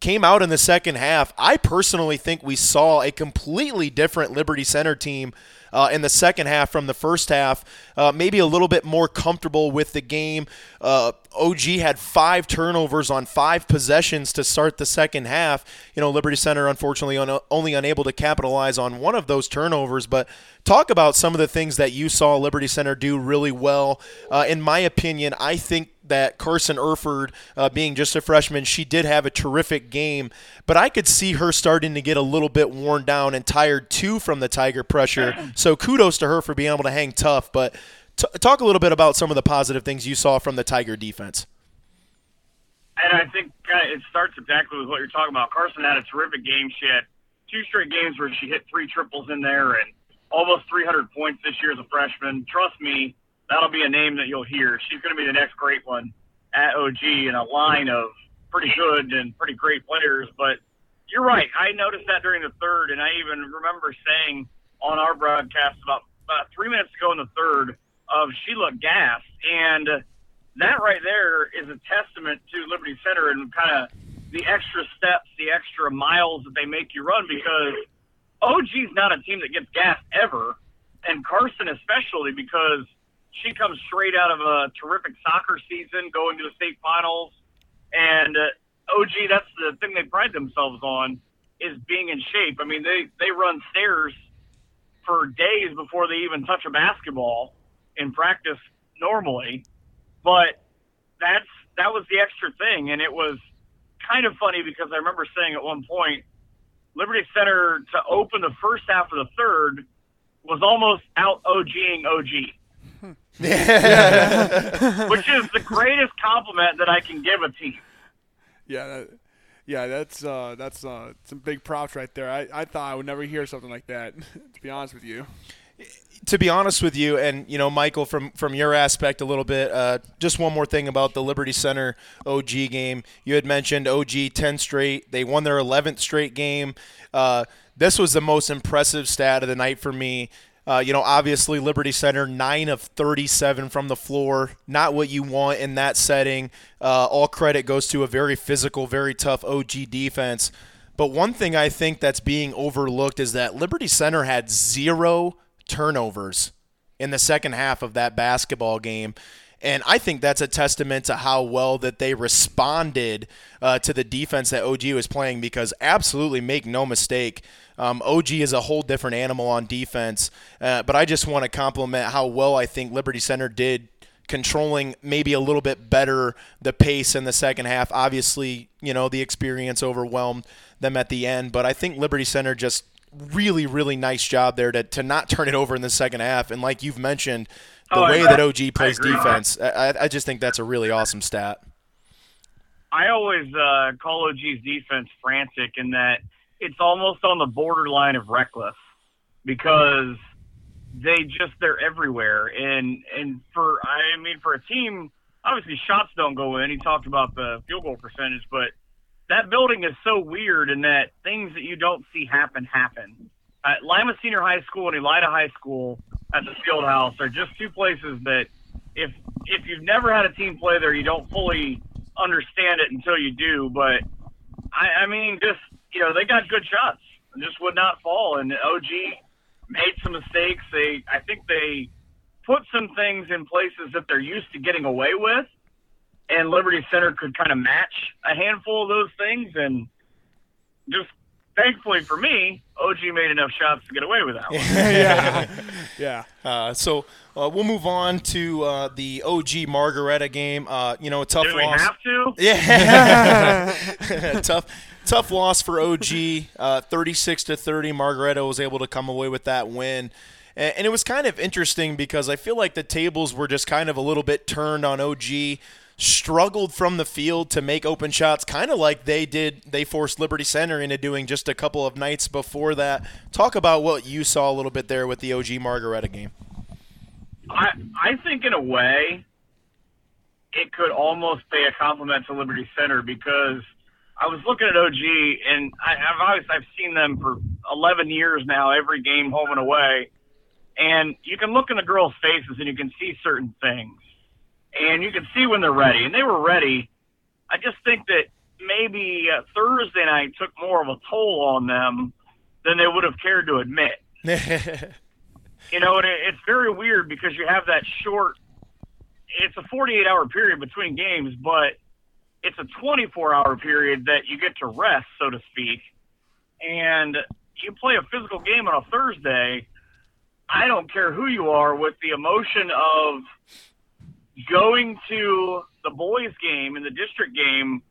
Speaker 2: came out in the second half. I personally think we saw a completely different Liberty Center team uh, in the second half from the first half. Uh, maybe a little bit more comfortable with the game. Uh, OG had five turnovers on five possessions to start the second half. You know, Liberty Center unfortunately un- only unable to capitalize on one of those turnovers. But talk about some of the things that you saw Liberty Center do really well. Uh, in my opinion, I think that Carson Erford, uh, being just a freshman, she did have a terrific game, but I could see her starting to get a little bit worn down and tired too from the Tiger pressure. So kudos to her for being able to hang tough. But t- talk a little bit about some of the positive things you saw from the Tiger defense.
Speaker 4: And I think uh, it starts exactly with what you're talking about. Carson had a terrific game. She had two straight games where she hit three triples in there and almost 300 points this year as a freshman. Trust me, that'll be a name that you'll hear. She's going to be the next great one at OG in a line of pretty good and pretty great players. But you're right. I noticed that during the third, and I even remember saying on our broadcast about, about three minutes ago in the third of she looked gassed. And that right there is a testament to Liberty Center and kind of the extra steps, the extra miles that they make you run because OG's not a team that gets gassed ever. And Carson especially because she comes straight out of a terrific soccer season, going to the state finals, and uh, OG. That's the thing they pride themselves on is being in shape. I mean, they they run stairs for days before they even touch a basketball in practice normally, but that's that was the extra thing, and it was kind of funny because I remember saying at one point, Liberty Center to open the first half of the third was almost out OGing OG. Which is the greatest compliment that I can give a team.
Speaker 1: Yeah, that, yeah, that's uh, that's uh, some big props right there. I, I thought I would never hear something like that. to be honest with you.
Speaker 2: To be honest with you, and you know, Michael, from from your aspect a little bit, uh, just one more thing about the Liberty Center OG game. You had mentioned OG ten straight. They won their eleventh straight game. Uh, this was the most impressive stat of the night for me. Uh, you know, obviously Liberty Center, nine of 37 from the floor. Not what you want in that setting. Uh, all credit goes to a very physical, very tough OG defense. But one thing I think that's being overlooked is that Liberty Center had zero turnovers in the second half of that basketball game. And I think that's a testament to how well that they responded uh, to the defense that OG was playing because absolutely make no mistake, um, OG is a whole different animal on defense. Uh, but I just want to compliment how well I think Liberty Center did controlling maybe a little bit better the pace in the second half. Obviously, you know, the experience overwhelmed them at the end, but I think Liberty Center just really, really nice job there to, to not turn it over in the second half. And like you've mentioned, the
Speaker 4: Oh,
Speaker 2: way that OG plays
Speaker 4: agree.
Speaker 2: defense, I, I just think that's a really awesome stat.
Speaker 4: I always uh, call OG's defense frantic in that it's almost on the borderline of reckless because they just they're everywhere and and for I mean for a team obviously shots don't go in. He talked about the field goal percentage, but that building is so weird in that things that you don't see happen happen. At Lima Senior High School and Elida High School at the field house are just two places that if if you've never had a team play there, you don't fully understand it until you do. But I, I mean, just you know, they got good shots and just would not fall. And OG made some mistakes. They, I think they put some things in places that they're used to getting away with, and Liberty Center could kind of match a handful of those things. And just thankfully for me, OG made enough shots to get away with that one.
Speaker 1: yeah, yeah.
Speaker 2: Uh, so uh, we'll move on to uh, the OG Margaretta game. Uh, you know, a tough
Speaker 4: Do we
Speaker 2: loss.
Speaker 4: have to?
Speaker 2: Yeah, tough, tough loss for OG. Uh, Thirty-six to thirty. Margaretta was able to come away with that win, and, it was kind of interesting because I feel like the tables were just kind of a little bit turned on OG. Struggled from the field to make open shots, kind of like they did. They forced Liberty Center into doing just a couple of nights before that. Talk about what you saw a little bit there with the OG Margaretta game.
Speaker 4: I I think in a way, it could almost pay a compliment to Liberty Center because I was looking at OG and I, I've always I've seen them for 11 years now, every game home and away, and you can look in the girls' faces and you can see certain things, and you can see when they're ready, and they were ready. I just think that maybe uh, Thursday night took more of a toll on them than they would have cared to admit. You know, and it, it's very weird because you have that short. It's a 48 hour period between games, but it's a 24 hour period that you get to rest, so to speak. And you play a physical game on a Thursday. I don't care who you are with the emotion of going to the boys' game and the district game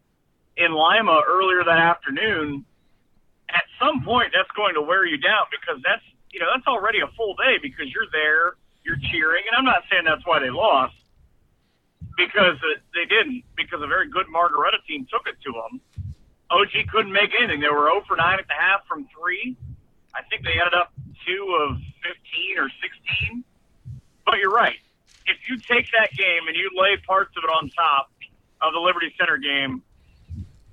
Speaker 4: in Lima earlier that afternoon. At some point, that's going to wear you down because that's you know that's already a full day because you're there, you're cheering, and I'm not saying that's why they lost because they didn't because a very good Margaretta team took it to them. OG couldn't make anything. They were 0 for 9 at the half from three. I think they ended up two of 15 or 16. But you're right. If you take that game and you lay parts of it on top of the Liberty Center game,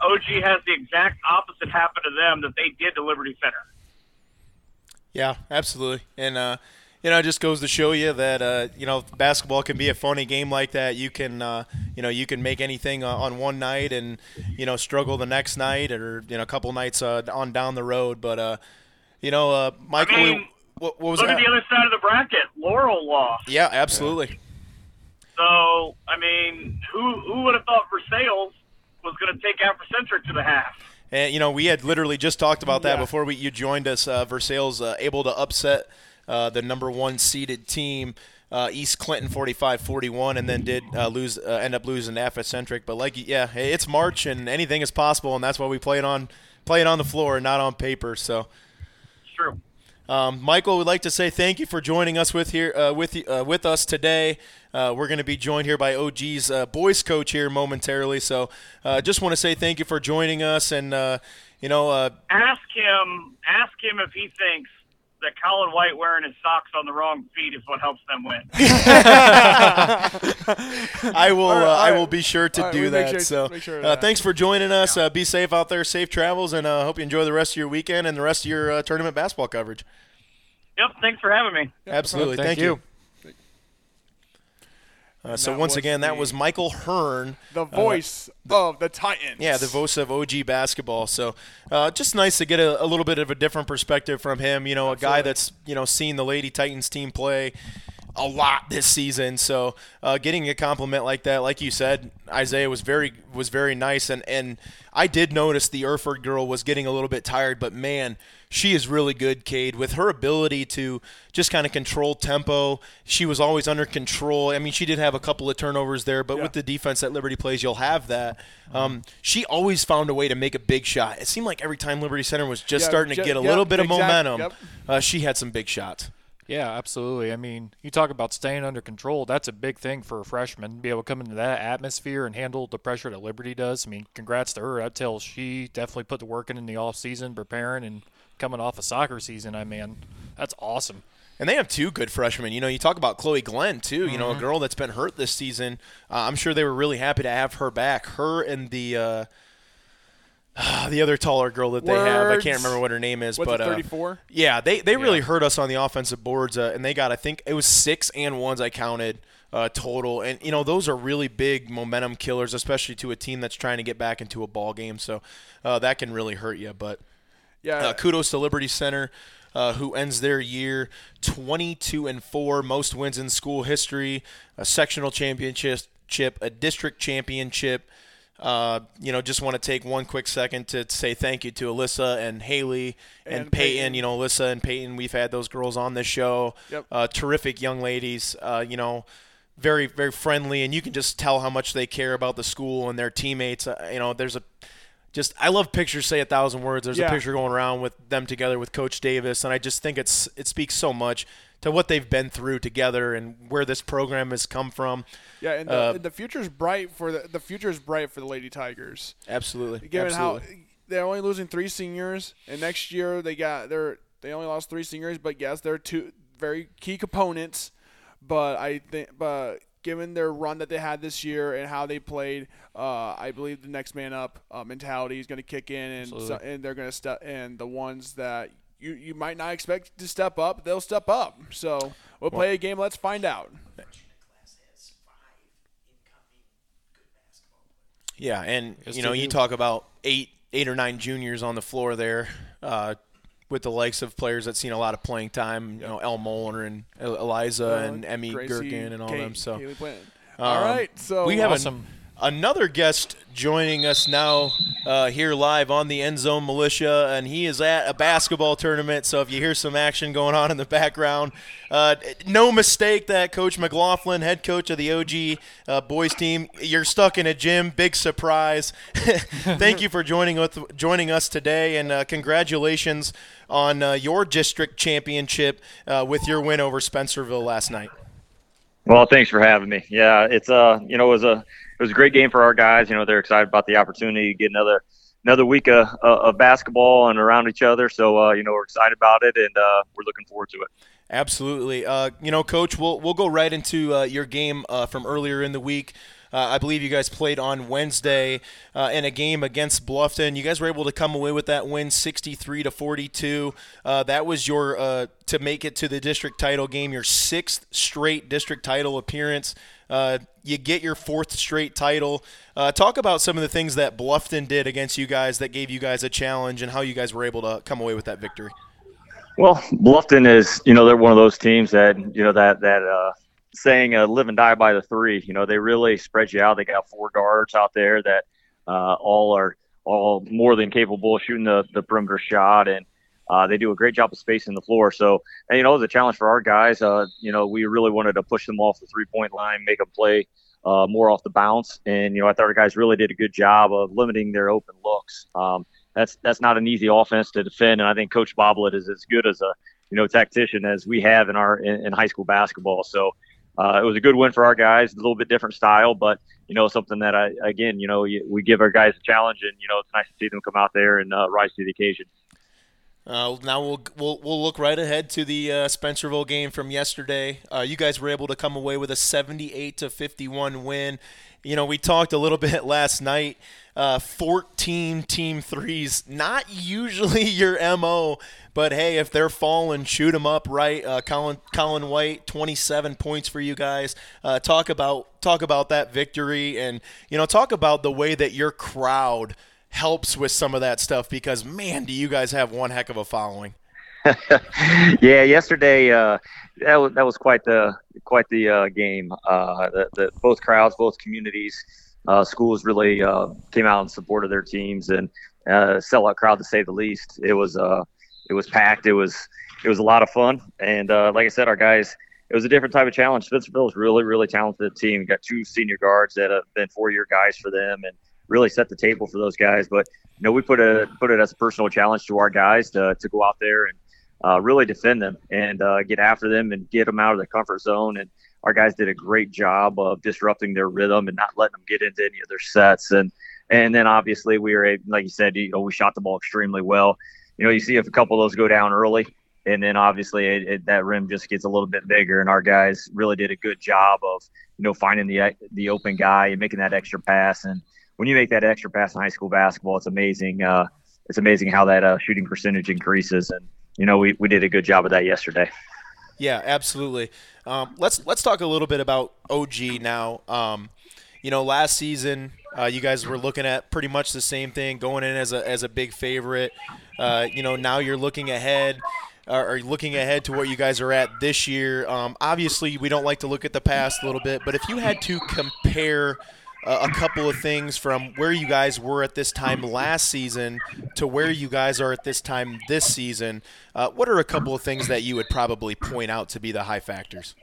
Speaker 4: OG has the exact opposite happen to them that they did to Liberty Center.
Speaker 2: Yeah, absolutely. And uh, you know, it just goes to show you that uh, you know basketball can be a funny game like that. You can uh, you know you can make anything uh, on one night and you know struggle the next night or you know a couple nights uh, on down the road. But uh, you know, uh, Michael,
Speaker 4: I mean,
Speaker 2: what, what was
Speaker 4: Look
Speaker 2: that?
Speaker 4: at the other side of the bracket. Laurel lost.
Speaker 2: Yeah, absolutely.
Speaker 4: So, I mean, who who would have thought Versailles was going to take Africentric to the half?
Speaker 2: And you know, we had literally just talked about that
Speaker 1: Yeah.
Speaker 2: before we you joined us. Uh, Versailles uh, able to upset uh, the number one seeded team. Uh, East Clinton 45-41, and then did uh, lose, uh, end up losing to Africentric. But like, yeah, it's March, and anything is possible, and that's why we play it on, play it on the floor, and not on paper. So,
Speaker 4: It's true.
Speaker 2: um, Michael, would like to say thank you for joining us with here uh, with you- uh, with us today. Uh, we're going to be joined here by OG's uh, boys coach here momentarily. So, uh, just want to say thank you for joining us, and uh, you know, uh,
Speaker 4: Ask him. Ask him if he thinks that Colin White wearing his socks on the wrong feet is what helps them win.
Speaker 2: I will.
Speaker 1: All right,
Speaker 2: uh,
Speaker 1: all
Speaker 2: I
Speaker 1: right.
Speaker 2: will be sure to
Speaker 1: All right,
Speaker 2: do
Speaker 1: we
Speaker 2: that.
Speaker 1: sure-
Speaker 2: so,
Speaker 1: sure
Speaker 2: uh,
Speaker 1: that.
Speaker 2: thanks for joining us. Uh, be safe out there. Safe travels, and uh, hope you enjoy the rest of your weekend and the rest of your uh, tournament basketball coverage.
Speaker 4: yep. Thanks for having me.
Speaker 2: Absolutely.
Speaker 3: Thank
Speaker 2: Thank,
Speaker 3: you.
Speaker 2: Uh, so once again, that was Michael Hirn.
Speaker 1: The voice of the Titans.
Speaker 2: Yeah, the voice of OG basketball. So, uh, just nice to get a, a little bit of a different perspective from him. You know, a guy that's you know seen the Lady Titans team play a lot this season. So, uh, getting a compliment like that, like you said, Isaiah was very was very nice. And and I did notice the Erford girl was getting a little bit tired, but man. She is really good, Cade, with her ability to just kind of control tempo. She was always under control. I mean, she did have a couple of turnovers there, but
Speaker 1: Yeah.
Speaker 2: with the defense that Liberty plays, you'll have that. Um, she always found a way to make a big shot. It seemed like every time Liberty Center was just
Speaker 1: Yeah,
Speaker 2: starting to get a little bit of
Speaker 1: exact-
Speaker 2: momentum,
Speaker 1: yep.
Speaker 2: uh, she had some big shots.
Speaker 3: Yeah, absolutely. I mean, you talk about staying under control. That's a big thing for a freshman. Be able to come into that atmosphere and handle the pressure that Liberty does. I mean, congrats to her. I tell she definitely put the work in in the off season, preparing and coming off a soccer season. I mean, that's awesome.
Speaker 2: And they have two good freshmen. You know, you talk about Chloe Glenn too. You know,
Speaker 1: Mm-hmm.
Speaker 2: a girl that's been hurt this season. Uh, I'm sure they were really happy to have her back. Her and the uh, the other taller girl that they have. I can't remember what her name is,
Speaker 1: What's
Speaker 2: but
Speaker 1: it,
Speaker 2: uh, Yeah, they, they really hurt us on the offensive boards, uh, and they got I think it was six and ones I counted uh, total, and you know those are really big momentum killers, especially to a team that's trying to get back into a ball game. So uh, that can really hurt you. But
Speaker 1: Yeah.
Speaker 2: uh, kudos to Liberty Center, uh, who ends their year 22 and four, most wins in school history, a sectional championship, a district championship. Uh, you know, just want to take one quick second to say thank you to Alyssa and Haley and,
Speaker 1: And
Speaker 2: Peyton.
Speaker 1: Peyton.
Speaker 2: You know, Alyssa and Peyton. We've had those girls on this show.
Speaker 1: Yep.
Speaker 2: Uh, terrific young ladies. Uh, you know, very very friendly, and you can just tell how much they care about the school and their teammates. Uh, you know, there's a just I love pictures say a thousand words. There's
Speaker 1: Yeah.
Speaker 2: a picture going around with them together with Coach Davis, and I just think it's it speaks so much to what they've been through together and where this program has come from.
Speaker 1: Yeah, and the,
Speaker 2: Uh,
Speaker 1: the future's bright for the the future's bright for the Lady Tigers.
Speaker 2: Absolutely.
Speaker 1: Given
Speaker 2: Absolutely.
Speaker 1: how they're only losing three seniors, and next year they got they're they only lost three seniors, but yes, they're two very key components. But I think, but given their run that they had this year and how they played, uh, I believe the next man up uh, mentality is going to kick in, and so, and they're going to step. And the ones that you you might not expect to step up, they'll step up. So we'll play a game. Let's find out.
Speaker 2: Yeah, and
Speaker 3: Yes,
Speaker 2: you know, you talk about eight, eight or nine juniors on the floor there, uh, with the likes of players that seen a lot of playing time. You know, El Moeller and El- Eliza and Emmy
Speaker 1: Gracie,
Speaker 2: Gherkin and all
Speaker 1: Kate-
Speaker 2: them. So
Speaker 1: Kaylee Clinton. all
Speaker 2: Um,
Speaker 1: right, so
Speaker 2: we have an-
Speaker 3: Awesome.
Speaker 2: Another guest joining us now uh, here live on the End Zone Militia, and he is at a basketball tournament. So if you hear some action going on in the background, uh, no mistake that Coach McGlaughlin, head coach of the OG uh, boys team, you're stuck in a gym. Big surprise. Thank you for joining with joining us today, and uh, congratulations on uh, your district championship uh, with your win over Spencerville last night.
Speaker 5: Well, thanks for having me. Yeah, it's uh, you know, it was a it was a great game for our guys. You know, they're excited about the opportunity to get another another week of, of basketball and around each other. So uh, you know, we're excited about it and uh, we're looking forward to it.
Speaker 2: Absolutely. Uh, you know, Coach, we'll we'll go right into uh, your game uh, from earlier in the week. Uh, I believe you guys played on Wednesday uh, in a game against Bluffton. You guys were able to come away with that win, 63 to 42. Uh, that was your to make it to the district title game, your sixth straight district title appearance. Uh, you get your fourth straight title. Uh, talk about some of the things that Bluffton did against you guys that gave you guys a challenge, and how you guys were able to come away with that victory.
Speaker 5: Well, Bluffton is, you know, they're one of those teams that, you know, that that uh, saying uh, "live and die by the three. You know, they really spread you out. They got four guards out there that uh, all are all more than capable of shooting the, the perimeter shot, and uh, they do a great job of spacing the floor. So, and, you know, a challenge for our guys. Uh, you know, we really wanted to push them off the three point line, make them play uh, more off the bounce, and you know, I thought our guys really did a good job of limiting their open looks. Um, that's that's not an easy offense to defend, and I think Coach Boblet is as good as a you know tactician as we have in our in, in high school basketball. So uh, it was a good win for our guys. A little bit different style, but you know something that I again you know we give our guys a challenge, and you know it's nice to see them come out there and uh, rise to the occasion.
Speaker 2: Uh, now we'll, we'll we'll look right ahead to the uh, Spencerville game from yesterday. Uh, you guys were able to come away with a 78 to 51 win. You know, we talked a little bit last night. Uh, 14 team threes, not usually your mo, but hey, if they're falling, shoot them up right. Uh, Colin Colin White, 27 points for you guys. Uh, talk about talk about that victory, and you know, talk about the way that your crowd helps with some of that stuff because man, do you guys have one heck of a following.
Speaker 5: yeah, yesterday uh, that was that was quite the quite the uh, game. Uh, the, the, both crowds, both communities, uh, schools really uh, came out in support of their teams and uh, sellout crowd to say the least. It was uh, it was packed. It was it was a lot of fun. And like I said, our guys. It was a different type of challenge. Spencerville is really, really talented team. Got two senior guards that have been four-year guys for them, and really set the table for those guys. But you know, we put a put it as a personal challenge to our guys to to go out there and uh, really defend them and uh, get after them and get them out of their comfort zone. And our guys did a great job of disrupting their rhythm and not letting them get into any of their sets. And and then obviously we were like you said, you know, we shot the ball extremely well. You know, you see if a couple of those go down early, and then obviously it, it, that rim just gets a little bit bigger. And our guys really did a good job of you know finding the the open guy and making that extra pass. And when you make that extra pass in high school basketball, it's amazing. Uh, it's amazing how that uh, shooting percentage increases and you know, we, we did a good job of that yesterday.
Speaker 2: Yeah, absolutely. Um, let's let's talk a little bit about OG now. Um, you know, last season uh, you guys were looking at pretty much the same thing, going in as a as a big favorite. Uh, you know, now you're looking ahead. Uh, or looking ahead to where you guys are at this year. Um, obviously, we don't like to look at the past a little bit, but if you had to compare a couple of things from where you guys were at this time last season to where you guys are at this time this season. Uh, what are a couple of things that you would probably point out to be the high factors?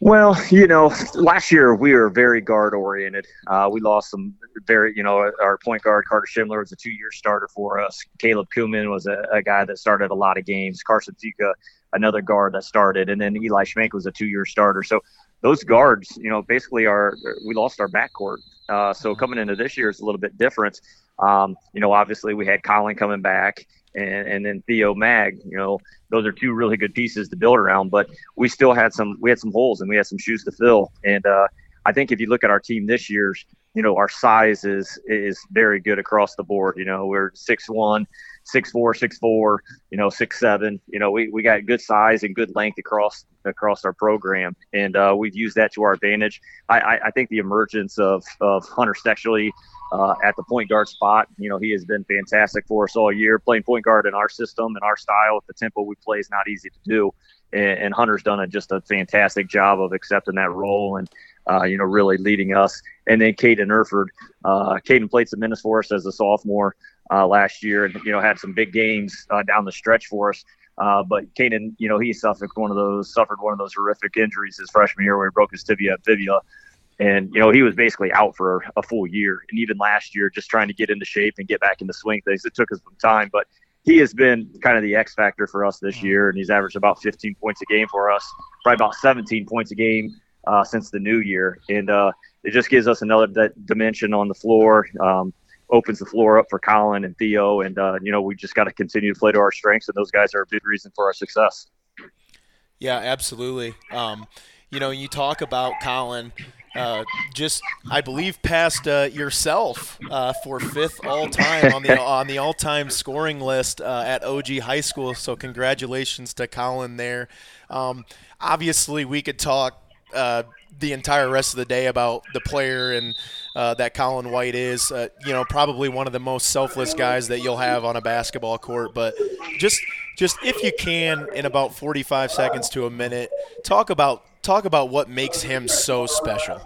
Speaker 5: Well, you know, last year we were very guard oriented. Uh, we lost some very, you know, our point guard Carter Schindler was a two year starter for us. Caleb Kuhlman was a, a, guy that started a lot of games. Carson Zika, another guard that started, and then Eli Schmank was a two year starter. So those guards, you know, basically are we lost our backcourt. Uh, so coming into this year is a little bit different. Um, you know, obviously we had Colin coming back and, and then Theo Mag. You know, those are two really good pieces to build around. But we still had some we had some holes and we had some shoes to fill. And uh, I think if you look at our team this year's, you know, our size is is very good across the board. You know, we're six one, six four, six four, you know, six seven. You know, we, we got good size and good length across across our program, and uh, we've used that to our advantage. I, I, I think the emergence of of Hunter Stexley uh, at the point guard spot. You know, he has been fantastic for us all year. Playing point guard in our system and our style at the tempo we play is not easy to do. And, and Hunter's done a, just a fantastic job of accepting that role and, uh, you know, really leading us. And then Caden Erford. Uh, Caden played some minutes for us as a sophomore uh, last year and, you know, had some big games uh, down the stretch for us. Uh, but Caden, you know, he suffered one of those suffered one of those horrific injuries his freshman year where he broke his tibia fibula. And you know he was basically out for a full year. And even last year just trying to get into shape and get back into swing things it took us some time. But he has been kind of the x factor for us this year and he's averaged about 15 points a game for us probably about 17 points a game uh, since the new year. And uh, it just gives us another dimension on the floor. Um, opens the floor up for colin and theo and uh, you know we just got to continue to play to our strengths and those guys are a big reason for our success
Speaker 2: yeah absolutely um, you know you talk about colin uh, just I believe, passed uh, yourself uh, for fifth all time on the on the all time scoring list uh, at OG High School. So congratulations to Colin there. Um, obviously, we could talk uh, the entire rest of the day about the player and uh, that Colin White is. you know, probably one of the most selfless guys that you'll have on a basketball court. But just just if you can, in about 45 seconds to a minute, talk about talk about what makes him so special.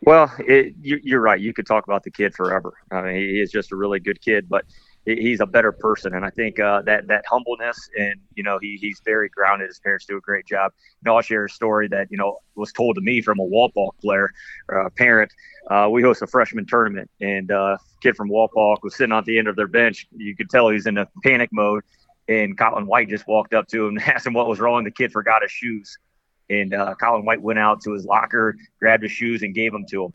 Speaker 5: Well, it, you, are right. You could talk about the kid forever. I mean, he is just a really good kid, but he's a better person. And I think uh, that that humbleness and you know he he's very grounded. His parents do a great job. You know, I'll share a story that you know was told to me from a Wapak player, uh, parent. Uh, we host a freshman tournament, and uh, kid from Wapak was sitting on the end of their bench. You could tell he's in a panic mode. And Colin White just walked up to him and asked him what was wrong. The kid forgot his shoes. And uh, Colin White went out to his locker, grabbed his shoes, and gave them to him.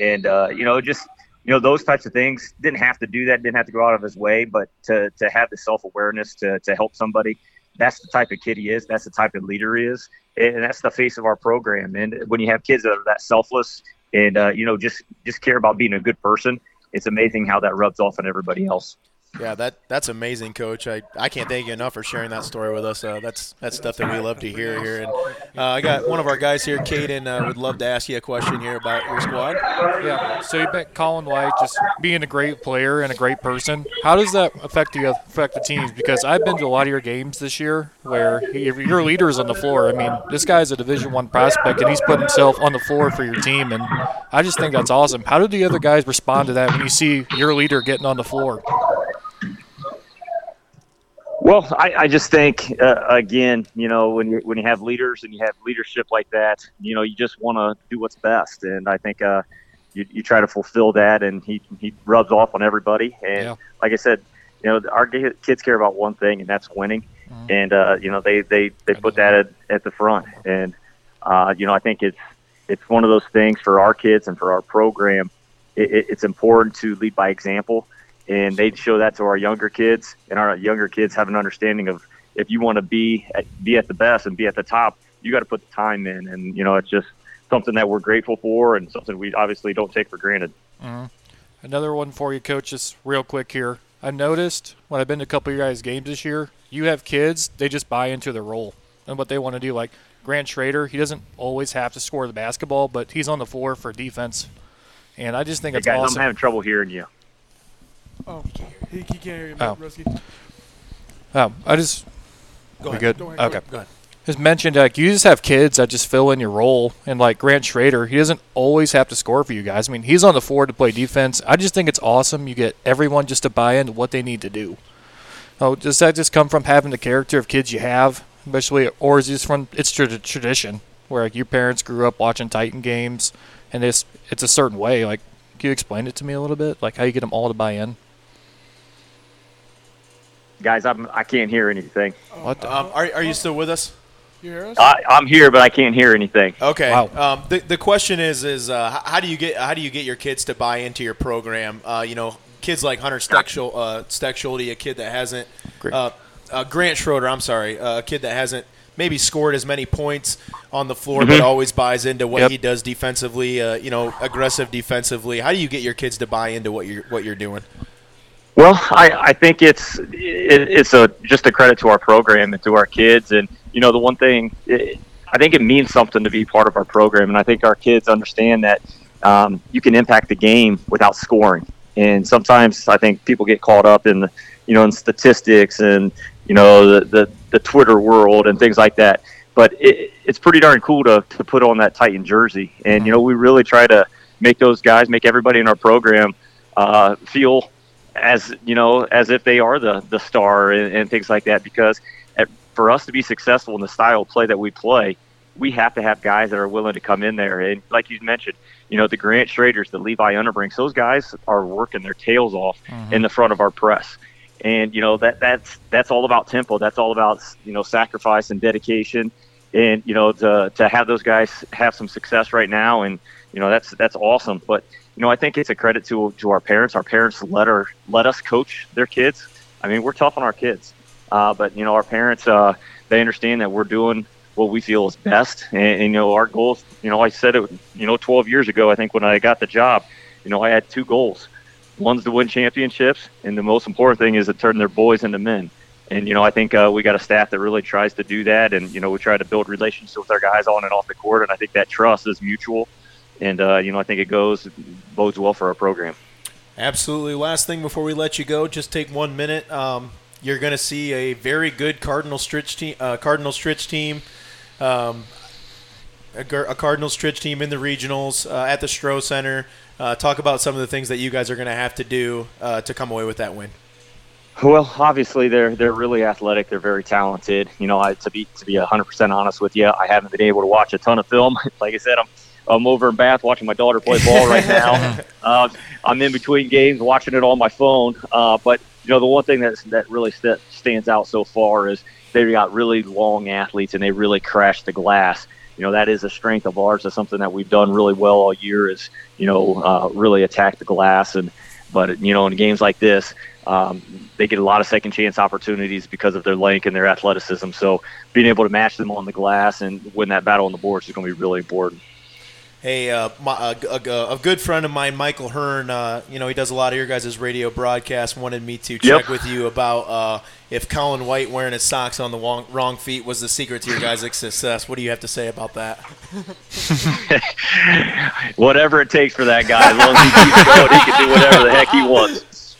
Speaker 5: And uh, you know, just you know, those types of things didn't have to do that, didn't have to go out of his way, but to to have the self awareness to to help somebody. That's the type of kid he is. That's the type of leader he is, and that's the face of our program. And when you have kids that are that selfless and uh, you know just just care about being a good person, it's amazing how that rubs off on everybody else.
Speaker 2: Yeah, that that's amazing, Coach. I, I can't thank you enough for sharing that story with us. Uh, that's that's stuff that we love to hear here. And uh, I got one of our guys here, Caden, uh, would love to ask you a question here about your squad.
Speaker 3: Yeah. So you bet Colin White just being a great player and a great person. How does that affect you affect the teams? Because I've been to a lot of your games this year where he, your is on the floor. I mean, this guy's a Division One prospect and he's put himself on the floor for your team, and I just think that's awesome. How do the other guys respond to that when you see your leader getting on the floor?
Speaker 5: Well, I, I just think uh, again, you know, when you when you have leaders and you have leadership like that, you know, you just want to do what's best, and I think uh, you, you try to fulfill that, and he he rubs off on everybody, and yeah. like I said, you know, our kids care about one thing, and that's winning, mm-hmm. and uh, you know, they they they put that at, at the front, and uh, you know, I think it's it's one of those things for our kids and for our program. It, it's important to lead by example and they show that to our younger kids, and our younger kids have an understanding of if you want to be at, be at the best and be at the top, you got to put the time in, and you know it's just something that we're grateful for and something we obviously don't take for granted.
Speaker 3: Mm-hmm. Another one for you, coach, just real quick here. I noticed when I've been to a couple of your guys' games this year, you have kids, they just buy into the role and what they want to do. Like Grant Schrader, he doesn't always have to score the basketball, but he's on the floor for defense. And I just think
Speaker 5: hey
Speaker 3: it's
Speaker 5: guys,
Speaker 3: awesome.
Speaker 5: I'm having trouble hearing you.
Speaker 1: Oh, he, he can't hear you, oh.
Speaker 3: Oh, I just.
Speaker 2: Go ahead.
Speaker 3: good?
Speaker 1: Go ahead,
Speaker 3: okay.
Speaker 1: Go ahead.
Speaker 3: Just mentioned like you just have kids that just fill in your role, and like Grant Schrader, he doesn't always have to score for you guys. I mean, he's on the floor to play defense. I just think it's awesome. You get everyone just to buy into what they need to do. Oh, does that just come from having the character of kids you have, especially or is this from it's tra- tradition where like your parents grew up watching Titan games, and it's it's a certain way. Like, can you explain it to me a little bit? Like how you get them all to buy in?
Speaker 5: Guys, I'm I can't hear anything.
Speaker 3: What? The,
Speaker 2: Um, are, are you still with us?
Speaker 1: You hear us?
Speaker 5: I, I'm here, but I can't hear anything.
Speaker 2: Okay.
Speaker 3: Wow.
Speaker 2: Um, the, the question is is uh, how do you get how do you get your kids to buy into your program? Uh, you know, kids like Hunter Steckschul, uh, Stechschulte, a kid that hasn't
Speaker 3: Great.
Speaker 2: uh, uh, Grant Schroeder, I'm sorry, uh, a kid that hasn't maybe scored as many points on the floor, but always buys into what
Speaker 3: Yep.
Speaker 2: he does defensively. Uh, you know, aggressive defensively. How do you get your kids to buy into what you're what you're doing?
Speaker 5: Well, I, I think it's it, it's a just a credit to our program and to our kids. And you know, the one thing it, I think it means something to be part of our program, and I think our kids understand that um, you can impact the game without scoring. And sometimes I think people get caught up in the you know in statistics and you know the the, the Twitter world and things like that. But it, it's pretty darn cool to, to put on that Titan jersey, and you know we really try to make those guys, make everybody in our program uh, feel as you know as if they are the the star and, and things like that because at, for us to be successful in the style of play that we play we have to have guys that are willing to come in there. And like you mentioned you know the grant Schraders, the levi underbrinks those guys are working their tails off mm-hmm. in the front of our press. And you know that that's that's all about tempo. That's all about you know sacrifice and dedication. And you know to to have those guys have some success right now and you know that's that's awesome. But you know, I think it's a credit to to our parents. Our parents let our let us coach their kids. I mean, we're tough on our kids, uh, but you know, our parents uh, they understand that we're doing what we feel is best. And, and you know, our goals. You know, I said it. You know, 12 years ago, I think when I got the job, you know, I had two goals. One's to win championships, and the most important thing is to turn their boys into men. And you know, I think uh, we got a staff that really tries to do that, and you know, we try to build relationships with our guys on and off the court. And I think that trust is mutual and uh, you know I think it goes bodes well for our program.
Speaker 2: Absolutely. Last thing before we let you go, just take one minute. Um, you're going to see a very good Cardinal Stritch team. Uh, Cardinal Stritch team. Um, a, a Cardinal Stritch team in the regionals uh, at the Stroh Center. Uh, talk about some of the things that you guys are going to have to do uh, to come away with that win.
Speaker 5: Well, obviously they're they're really athletic. They're very talented. You know, I, to be to be 100% honest with you, I haven't been able to watch a ton of film. like I said, I'm I'm over in Bath watching my daughter play ball right now. uh, I'm in between games watching it on my phone. Uh, but you know, the one thing that that really st- stands out so far is they've got really long athletes and they really crash the glass. You know, that is a strength of ours. That's something that we've done really well all year. Is you know, uh, really attack the glass and. But you know, in games like this, um, they get a lot of second chance opportunities because of their length and their athleticism. So being able to match them on the glass and win that battle on the boards is going to be really important.
Speaker 2: Hey, uh, my, a, a, a good friend of mine, Michael Hirn, uh, you know, he does a lot of your guys' radio broadcasts, wanted me to check
Speaker 5: Yep.
Speaker 2: with you about uh, if Colin White wearing his socks on the wrong, wrong feet was the secret to your guys' success. What do you have to say about that?
Speaker 5: Whatever it takes for that guy, as long as he keeps going, he can do whatever the heck he wants.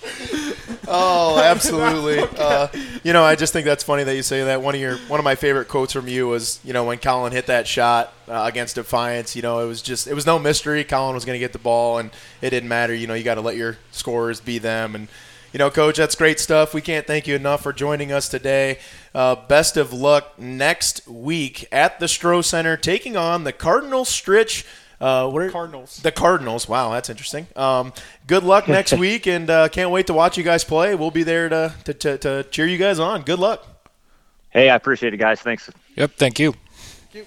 Speaker 2: Oh, absolutely. uh, you know, I just think that's funny that you say that. One of your one of my favorite quotes from you was, you know, when Colin hit that shot uh, against Defiance. You know, it was just it was no mystery. Colin was going to get the ball, and it didn't matter. You know, you got to let your scorers be them. And you know, Coach, that's great stuff. We can't thank you enough for joining us today. Uh, best of luck next week at the Stroh Center, taking on the Cardinal Stritch. Uh, what are,
Speaker 1: Cardinals.
Speaker 2: The Cardinals. Wow, that's interesting. Um, good luck next week, and uh, can't wait to watch you guys play. We'll be there to, to, to, to cheer you guys on. Good luck.
Speaker 5: Hey, I appreciate it, guys. Thanks.
Speaker 3: Yep. Thank you. Thank you.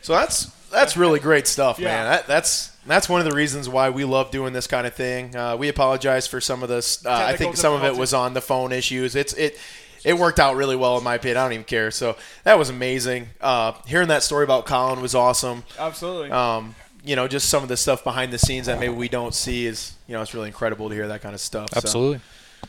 Speaker 2: So that's that's really great stuff,
Speaker 1: Yeah.
Speaker 2: man. That, that's that's one of the reasons why we love doing this kind of thing. Uh, we apologize for some of this. Uh, I think some of it was on the phone issues. It's it. It worked out really well in my opinion. I don't even care. So that was amazing. Uh, hearing that story about Colin was awesome.
Speaker 1: Absolutely.
Speaker 2: um, you know, just some of the stuff behind the scenes that maybe we don't see is, you know, it's really incredible to hear that kind of stuff. So,
Speaker 3: Absolutely.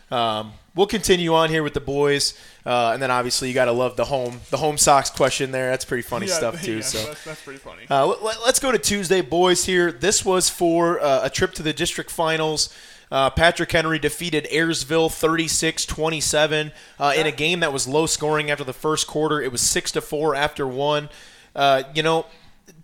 Speaker 2: um, we'll continue on here with the boys, uh, and then obviously you got to love the home, the home socks question there. That's pretty funny
Speaker 1: Yeah,
Speaker 2: stuff too.
Speaker 1: yeah,
Speaker 2: so.
Speaker 1: that's, that's pretty funny.
Speaker 2: Uh, let, us go to Tuesday, boys. Here, this was for uh, a trip to the district finals. Uh, Patrick Henry defeated Ayersville 36-27 uh, in a game that was low scoring after the first quarter. It was six to four after one. Uh, you know,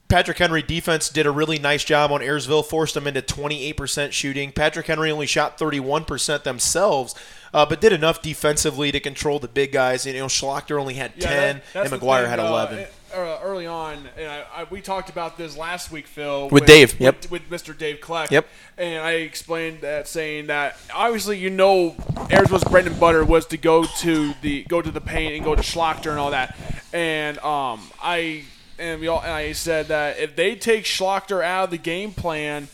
Speaker 2: Patrick Henry defense did a really nice job on Ayersville, forced them into 28% shooting. Patrick Henry only shot 31% themselves. uh, but did enough defensively to control the big guys. You know, Schlachter only had
Speaker 1: Yeah,
Speaker 2: ten,
Speaker 1: that-
Speaker 2: and McGuire had
Speaker 1: uh,
Speaker 2: eleven.
Speaker 1: Uh, early on, and I, I, we talked about this last week, Phil,
Speaker 2: With Dave, yep.
Speaker 1: with, with Mr. Dave Kleck.
Speaker 2: Yep.
Speaker 1: And I explained that, saying that obviously you know Ayersville's bread and butter was to go to the go to the paint and go to Schlachter and all that, and um, I and we all and I said that if they take Schlachter out of the game plan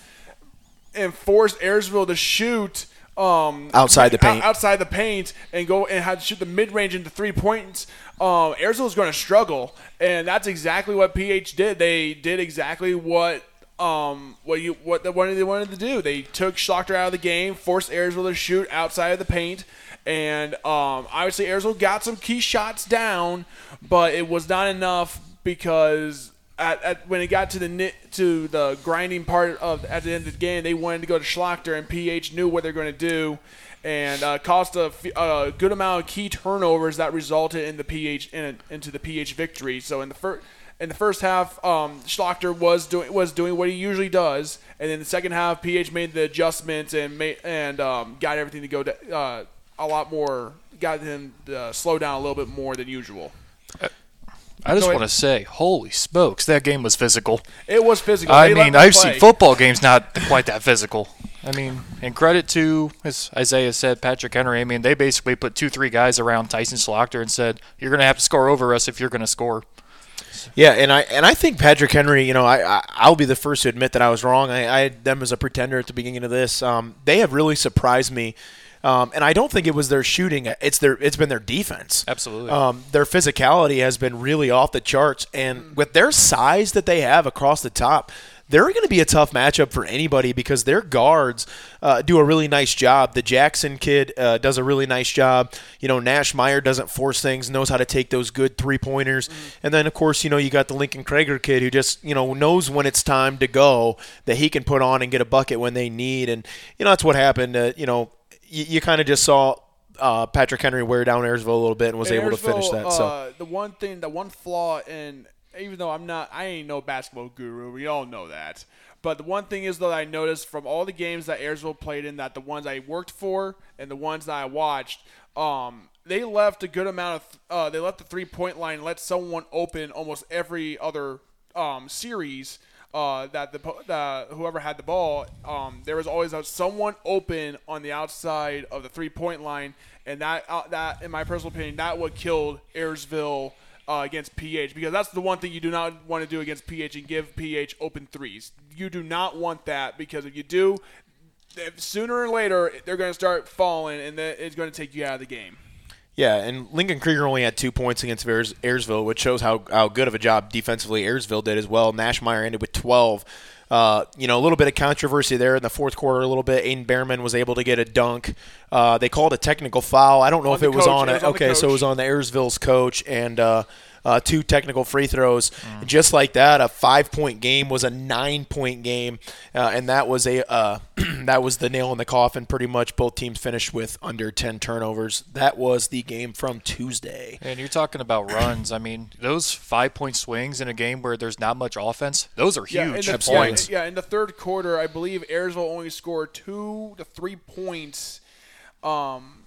Speaker 1: and force Ayersville to shoot um,
Speaker 2: Outside the paint.
Speaker 1: outside the paint and go and have to shoot the mid range into three points, um, Ayersville going to struggle, and that's exactly what PH did. They did exactly what um, what you what they wanted they wanted to do. They took Schlachter out of the game, forced Ayersville to shoot outside of the paint, and um, obviously Ayersville got some key shots down, but it was not enough because at, at, when it got to the to the grinding part of at the end of the game, they wanted to go to Schlachter, and PH knew what they're going to do, and uh, caused a good amount of key turnovers that resulted in the PH in into the PH victory. So in the first in the first half, um, Schlachter was doing was doing what he usually does, and in the second half, PH made the adjustments and made and um, got everything to go to, uh, a lot more, got him to slow down a little bit more than usual.
Speaker 3: I just
Speaker 1: Go
Speaker 3: want to say, holy smokes, that game was physical.
Speaker 1: It was physical.
Speaker 3: I
Speaker 1: They
Speaker 3: mean, I've
Speaker 1: play.
Speaker 3: seen football games not quite that physical. I mean, and credit to, as Isaiah said, Patrick Henry. I mean, they basically put two, three guys around Tyson Schlachter and said, "You're going to have to score over us if you're going to score."
Speaker 2: Yeah, and I and I think Patrick Henry. You know, I, I I'll be the first to admit that I was wrong. I, I had them as a pretender at the beginning of this. Um, they have really surprised me, um, and I don't think it was their shooting. It's their it's been their defense.
Speaker 3: Absolutely.
Speaker 2: Um, their physicality has been really off the charts, and with their size that they have across the top. They're going to be a tough matchup for anybody because their guards uh, do a really nice job. The Jackson kid uh, does a really nice job. You know, Nash Meyer doesn't force things, knows how to take those good three pointers. And then, of course, you know, you got the Lincoln Krager kid who just, you know, knows when it's time to go that he can put on and get a bucket when they need. And, you know, that's what happened. Uh, you know, you, you kind of just saw uh, Patrick Henry wear down Ayersville a little bit and was
Speaker 1: And
Speaker 2: able to finish that. so.
Speaker 1: uh, the one thing, the one flaw, and even though I'm not, I ain't no basketball guru. We all know that. But the one thing is that I noticed from all the games that Ayersville played in, that the ones I worked for and the ones that I watched, um, they left a good amount of. Uh, they left the three point line, and let someone open almost every other um, series. Uh, that the the whoever had the ball, um, there was always a, someone open on the outside of the three point line, and that uh, that in my personal opinion, that what killed Ayersville uh, against PH because that's the one thing you do not want to do against PH and give PH open threes. You do not want that because if you do, sooner or later they're going to start falling, and it's going to take you out of the game.
Speaker 2: Yeah, and Lincoln Krieger only had two points against Ayers- Ayersville, which shows how, how good of a job defensively Ayersville did as well. Nashmeyer ended with 12. Uh, you know, a little bit of controversy there in the fourth quarter. A little bit. Aiden Behrman was able to get a dunk. Uh, they called a technical foul. I don't know
Speaker 1: On
Speaker 2: if it was on.
Speaker 1: It was on
Speaker 2: okay, so it was on the Ayersville's coach and uh, uh, two technical free throws. Just like that, a five-point game was a nine-point game, uh, and that was a uh, that was the nail in the coffin. Pretty much, both teams finished with under ten turnovers. That was the game from Tuesday.
Speaker 3: And you're talking about runs. I mean, those five point swings in a game where there's not much offense, those are
Speaker 1: Yeah,
Speaker 3: huge
Speaker 1: the,
Speaker 3: points.
Speaker 1: Yeah, yeah, in the third quarter, I believe Ayersville only scored two to three points. Um,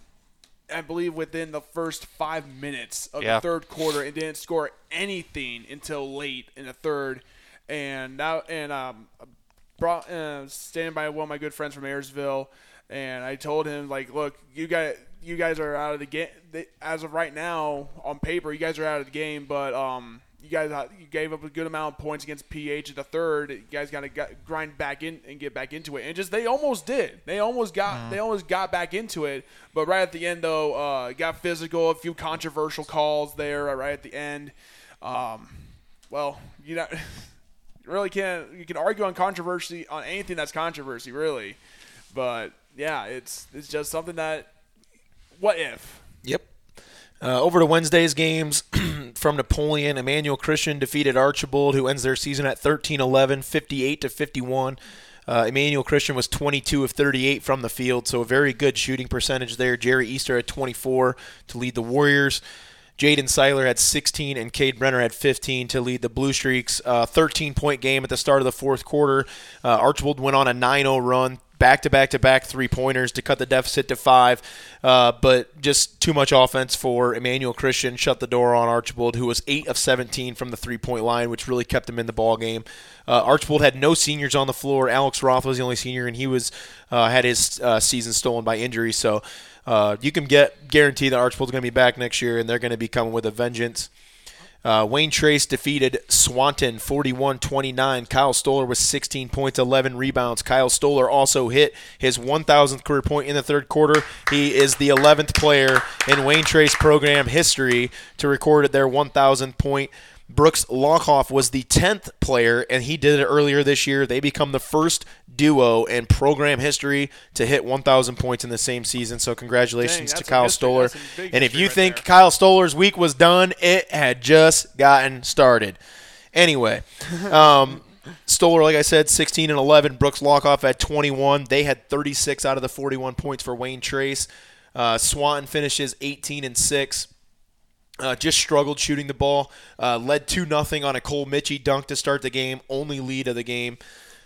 Speaker 1: I believe within the first five minutes of
Speaker 3: Yeah.
Speaker 1: the third quarter, and didn't score anything until late in the third. And now, and um, brought uh, standing by one of my good friends from Ayersville, and I told him like, look, you guys, you guys are out of the game as of right now on paper. You guys are out of the game, but um, you guys uh, you gave up a good amount of points against PH at the third. You guys got to grind back in and get back into it, and just they almost did. They almost got they almost got back into it, but right at the end though, uh, got physical. A few controversial calls there right at the end. Um, well, you know. really can't you can argue on controversy on anything that's controversy really but yeah it's it's just something that what if
Speaker 2: Yep. Uh, over to Wednesday's games from Napoleon, Emmanuel Christian defeated Archbold, who ends their season at 13-11, 58 to 51. Uh, Emmanuel Christian was 22 of 38 from the field, so a very good shooting percentage there. Jerry Easter at 24 to lead the Warriors. Jaden Seiler had 16 and Cade Brenner had 15 to lead the Blue Streaks. Uh, 13 point game at the start of the fourth quarter. Uh, Archbold went on a 9 0 run. Back to back to back three pointers to cut the deficit to five, uh, but just too much offense for Emmanuel Christian. Shut the door on Archbold, who was eight of 17 from the three point line, which really kept him in the ball game. Uh, Archbold had no seniors on the floor. Alex Roth was the only senior, and he was uh, had his uh, season stolen by injury. So uh, you can get guarantee that Archbold's going to be back next year, and they're going to be coming with a vengeance. Uh, Wayne Trace defeated Swanton 41 29. Kyle Stoller with 16 points, 11 rebounds. Kyle Stoller also hit his 1,000th career point in the third quarter. He is the 11th player in Wayne Trace program history to record their 1,000 point Brooks Lockhoff was the 10th player, and he did it earlier this year. They become the first duo in program history to hit 1,000 points in the same season. So, congratulations
Speaker 1: Dang,
Speaker 2: to Kyle. Stoller.
Speaker 1: That's some big
Speaker 2: And if you
Speaker 1: right
Speaker 2: think
Speaker 1: there.
Speaker 2: Kyle Stoller's week was done, it had just gotten started. Anyway, um, Stoller, like I said, 16 and 11. Brooks Lockoff at 21. They had 36 out of the 41 points for Wayne Trace. Uh, Swanton finishes 18 and 6. Uh, just struggled shooting the ball. Uh, led 2 nothing on a Cole Mitchie dunk to start the game. Only lead of the game.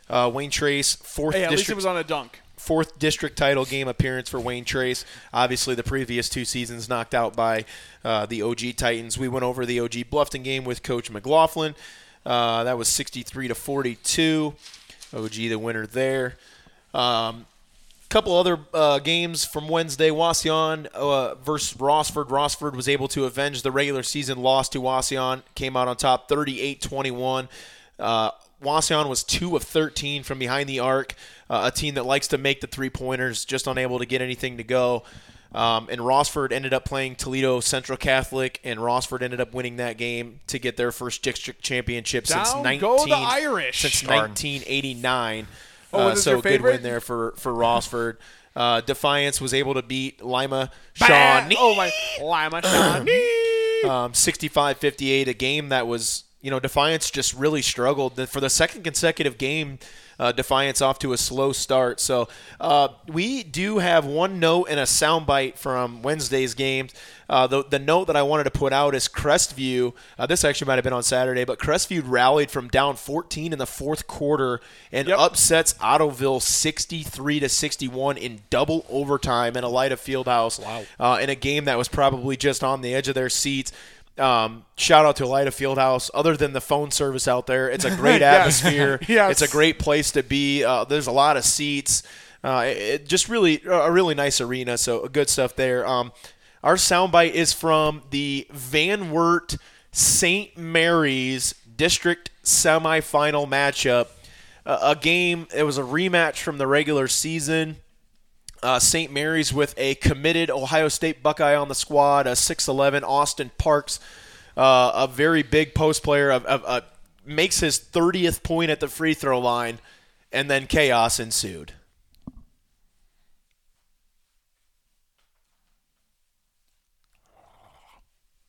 Speaker 2: Uh, Wayne Trace, fourth
Speaker 1: Hey, at least it
Speaker 2: district
Speaker 1: was on a dunk.
Speaker 2: fourth district title game appearance for Wayne Trace. Obviously, the previous two seasons knocked out by uh, the OG Titans. We went over the OG Bluffton game with Coach McGlaughlin. Uh, that was 63 to 42. OG the winner there. Um, couple other uh, games from Wednesday. Wauseon uh, versus Rossford. Rossford was able to avenge the regular season loss to Wauseon. Came out on top 38-21. Uh, Wauseon was 2 of 13 from behind the arc. Uh, a team that likes to make the three-pointers, just unable to get anything to go. Um, and Rossford ended up playing Toledo Central Catholic, and Rossford ended up winning that game to get their first district championship since
Speaker 1: Down
Speaker 2: 19
Speaker 1: go the Irish.
Speaker 2: since
Speaker 3: Darn.
Speaker 2: 1989.
Speaker 1: Oh,
Speaker 2: uh, so good win there for for Rossford. Uh, Defiance was able to beat Lima! Shawnee
Speaker 1: Oh my, Lima Shawnee.
Speaker 2: um, 65-58, a game that was, you know, Defiance just really struggled. For the second consecutive game, uh, Defiance off to a slow start. So uh, we do have one note and a soundbite from Wednesday's games. Uh, the, the note that I wanted to put out is Crestview. Uh, this actually might have been on Saturday, but Crestview rallied from down 14 in the fourth quarter and
Speaker 1: Yep.
Speaker 2: upsets Ottoville 63 to 61 in double overtime in Elida Fieldhouse.
Speaker 3: Wow.
Speaker 2: Uh, in a game that was probably just on the edge of their seats. Um, shout out to Elida Fieldhouse. Other than the phone service out there, it's a great
Speaker 1: Yes.
Speaker 2: atmosphere.
Speaker 1: Yes.
Speaker 2: It's a great place to be. Uh, there's a lot of seats. Uh, it, it just really a really nice arena. So good stuff there. Um, our soundbite is from the Van Wert St. Mary's District semifinal matchup. Uh, a game. It was a rematch from the regular season. Uh, St. Mary's with a committed Ohio State Buckeye on the squad, a 6'11 Austin Parks, uh, a very big post player, of, of, uh, makes his 30th point at the free throw line, and then chaos ensued.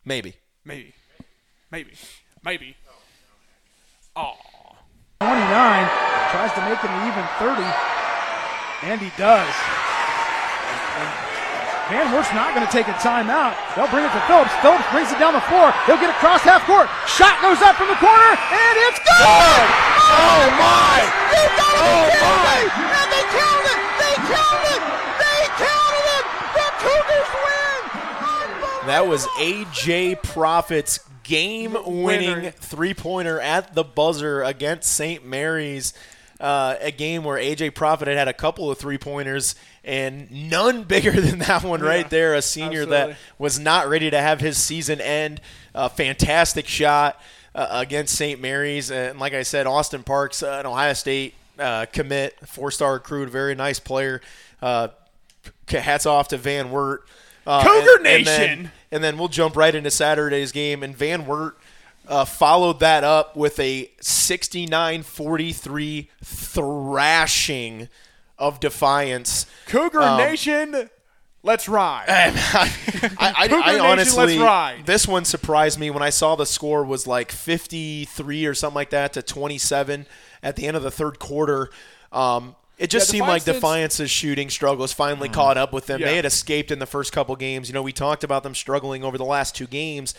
Speaker 2: Maybe.
Speaker 1: Maybe, maybe, maybe. Oh,
Speaker 6: 29, tries to make it an even 30, and he does. Van Wert's not going to take a timeout. They'll bring it to Phillips. Phillips brings it down the floor. He'll get across half court. Shot goes up from the corner, and it's good!
Speaker 2: Oh, my!
Speaker 6: You gotta
Speaker 2: Oh,
Speaker 6: be kidding
Speaker 2: my!
Speaker 6: me! And they counted it! They counted it! They counted it! The Cougars win!
Speaker 2: That was AJ Profit's game winning three pointer at the buzzer against St. Mary's. Uh, a game where AJ Profit had had a couple of three pointers and none bigger than that one right there. A senior that was not ready to have his season end. A fantastic shot uh, against St. Mary's. And like I said, Austin Parks, uh, an Ohio State uh, commit, four star recruit, very nice player. Uh, hats off to Van Wert. Uh,
Speaker 1: Cougar
Speaker 2: and- and then-
Speaker 1: Nation!
Speaker 2: and then we'll jump right into Saturday's game. And Van Wert uh, followed that up with a 69 43 thrashing of Defiance.
Speaker 1: Cougar
Speaker 2: Um,
Speaker 1: Nation, let's ride.
Speaker 2: I, I,
Speaker 1: Cougar
Speaker 2: I
Speaker 1: Nation,
Speaker 2: honestly,
Speaker 1: let's ride.
Speaker 2: this one surprised me when I saw the score was like 53 or something like that to 27 at the end of the third quarter. Um, it just
Speaker 1: Yeah,
Speaker 2: seemed like Defiance's shooting struggles finally caught up with them.
Speaker 1: Yeah.
Speaker 2: They had escaped in the first couple games. You know, we talked about them struggling over the last two games.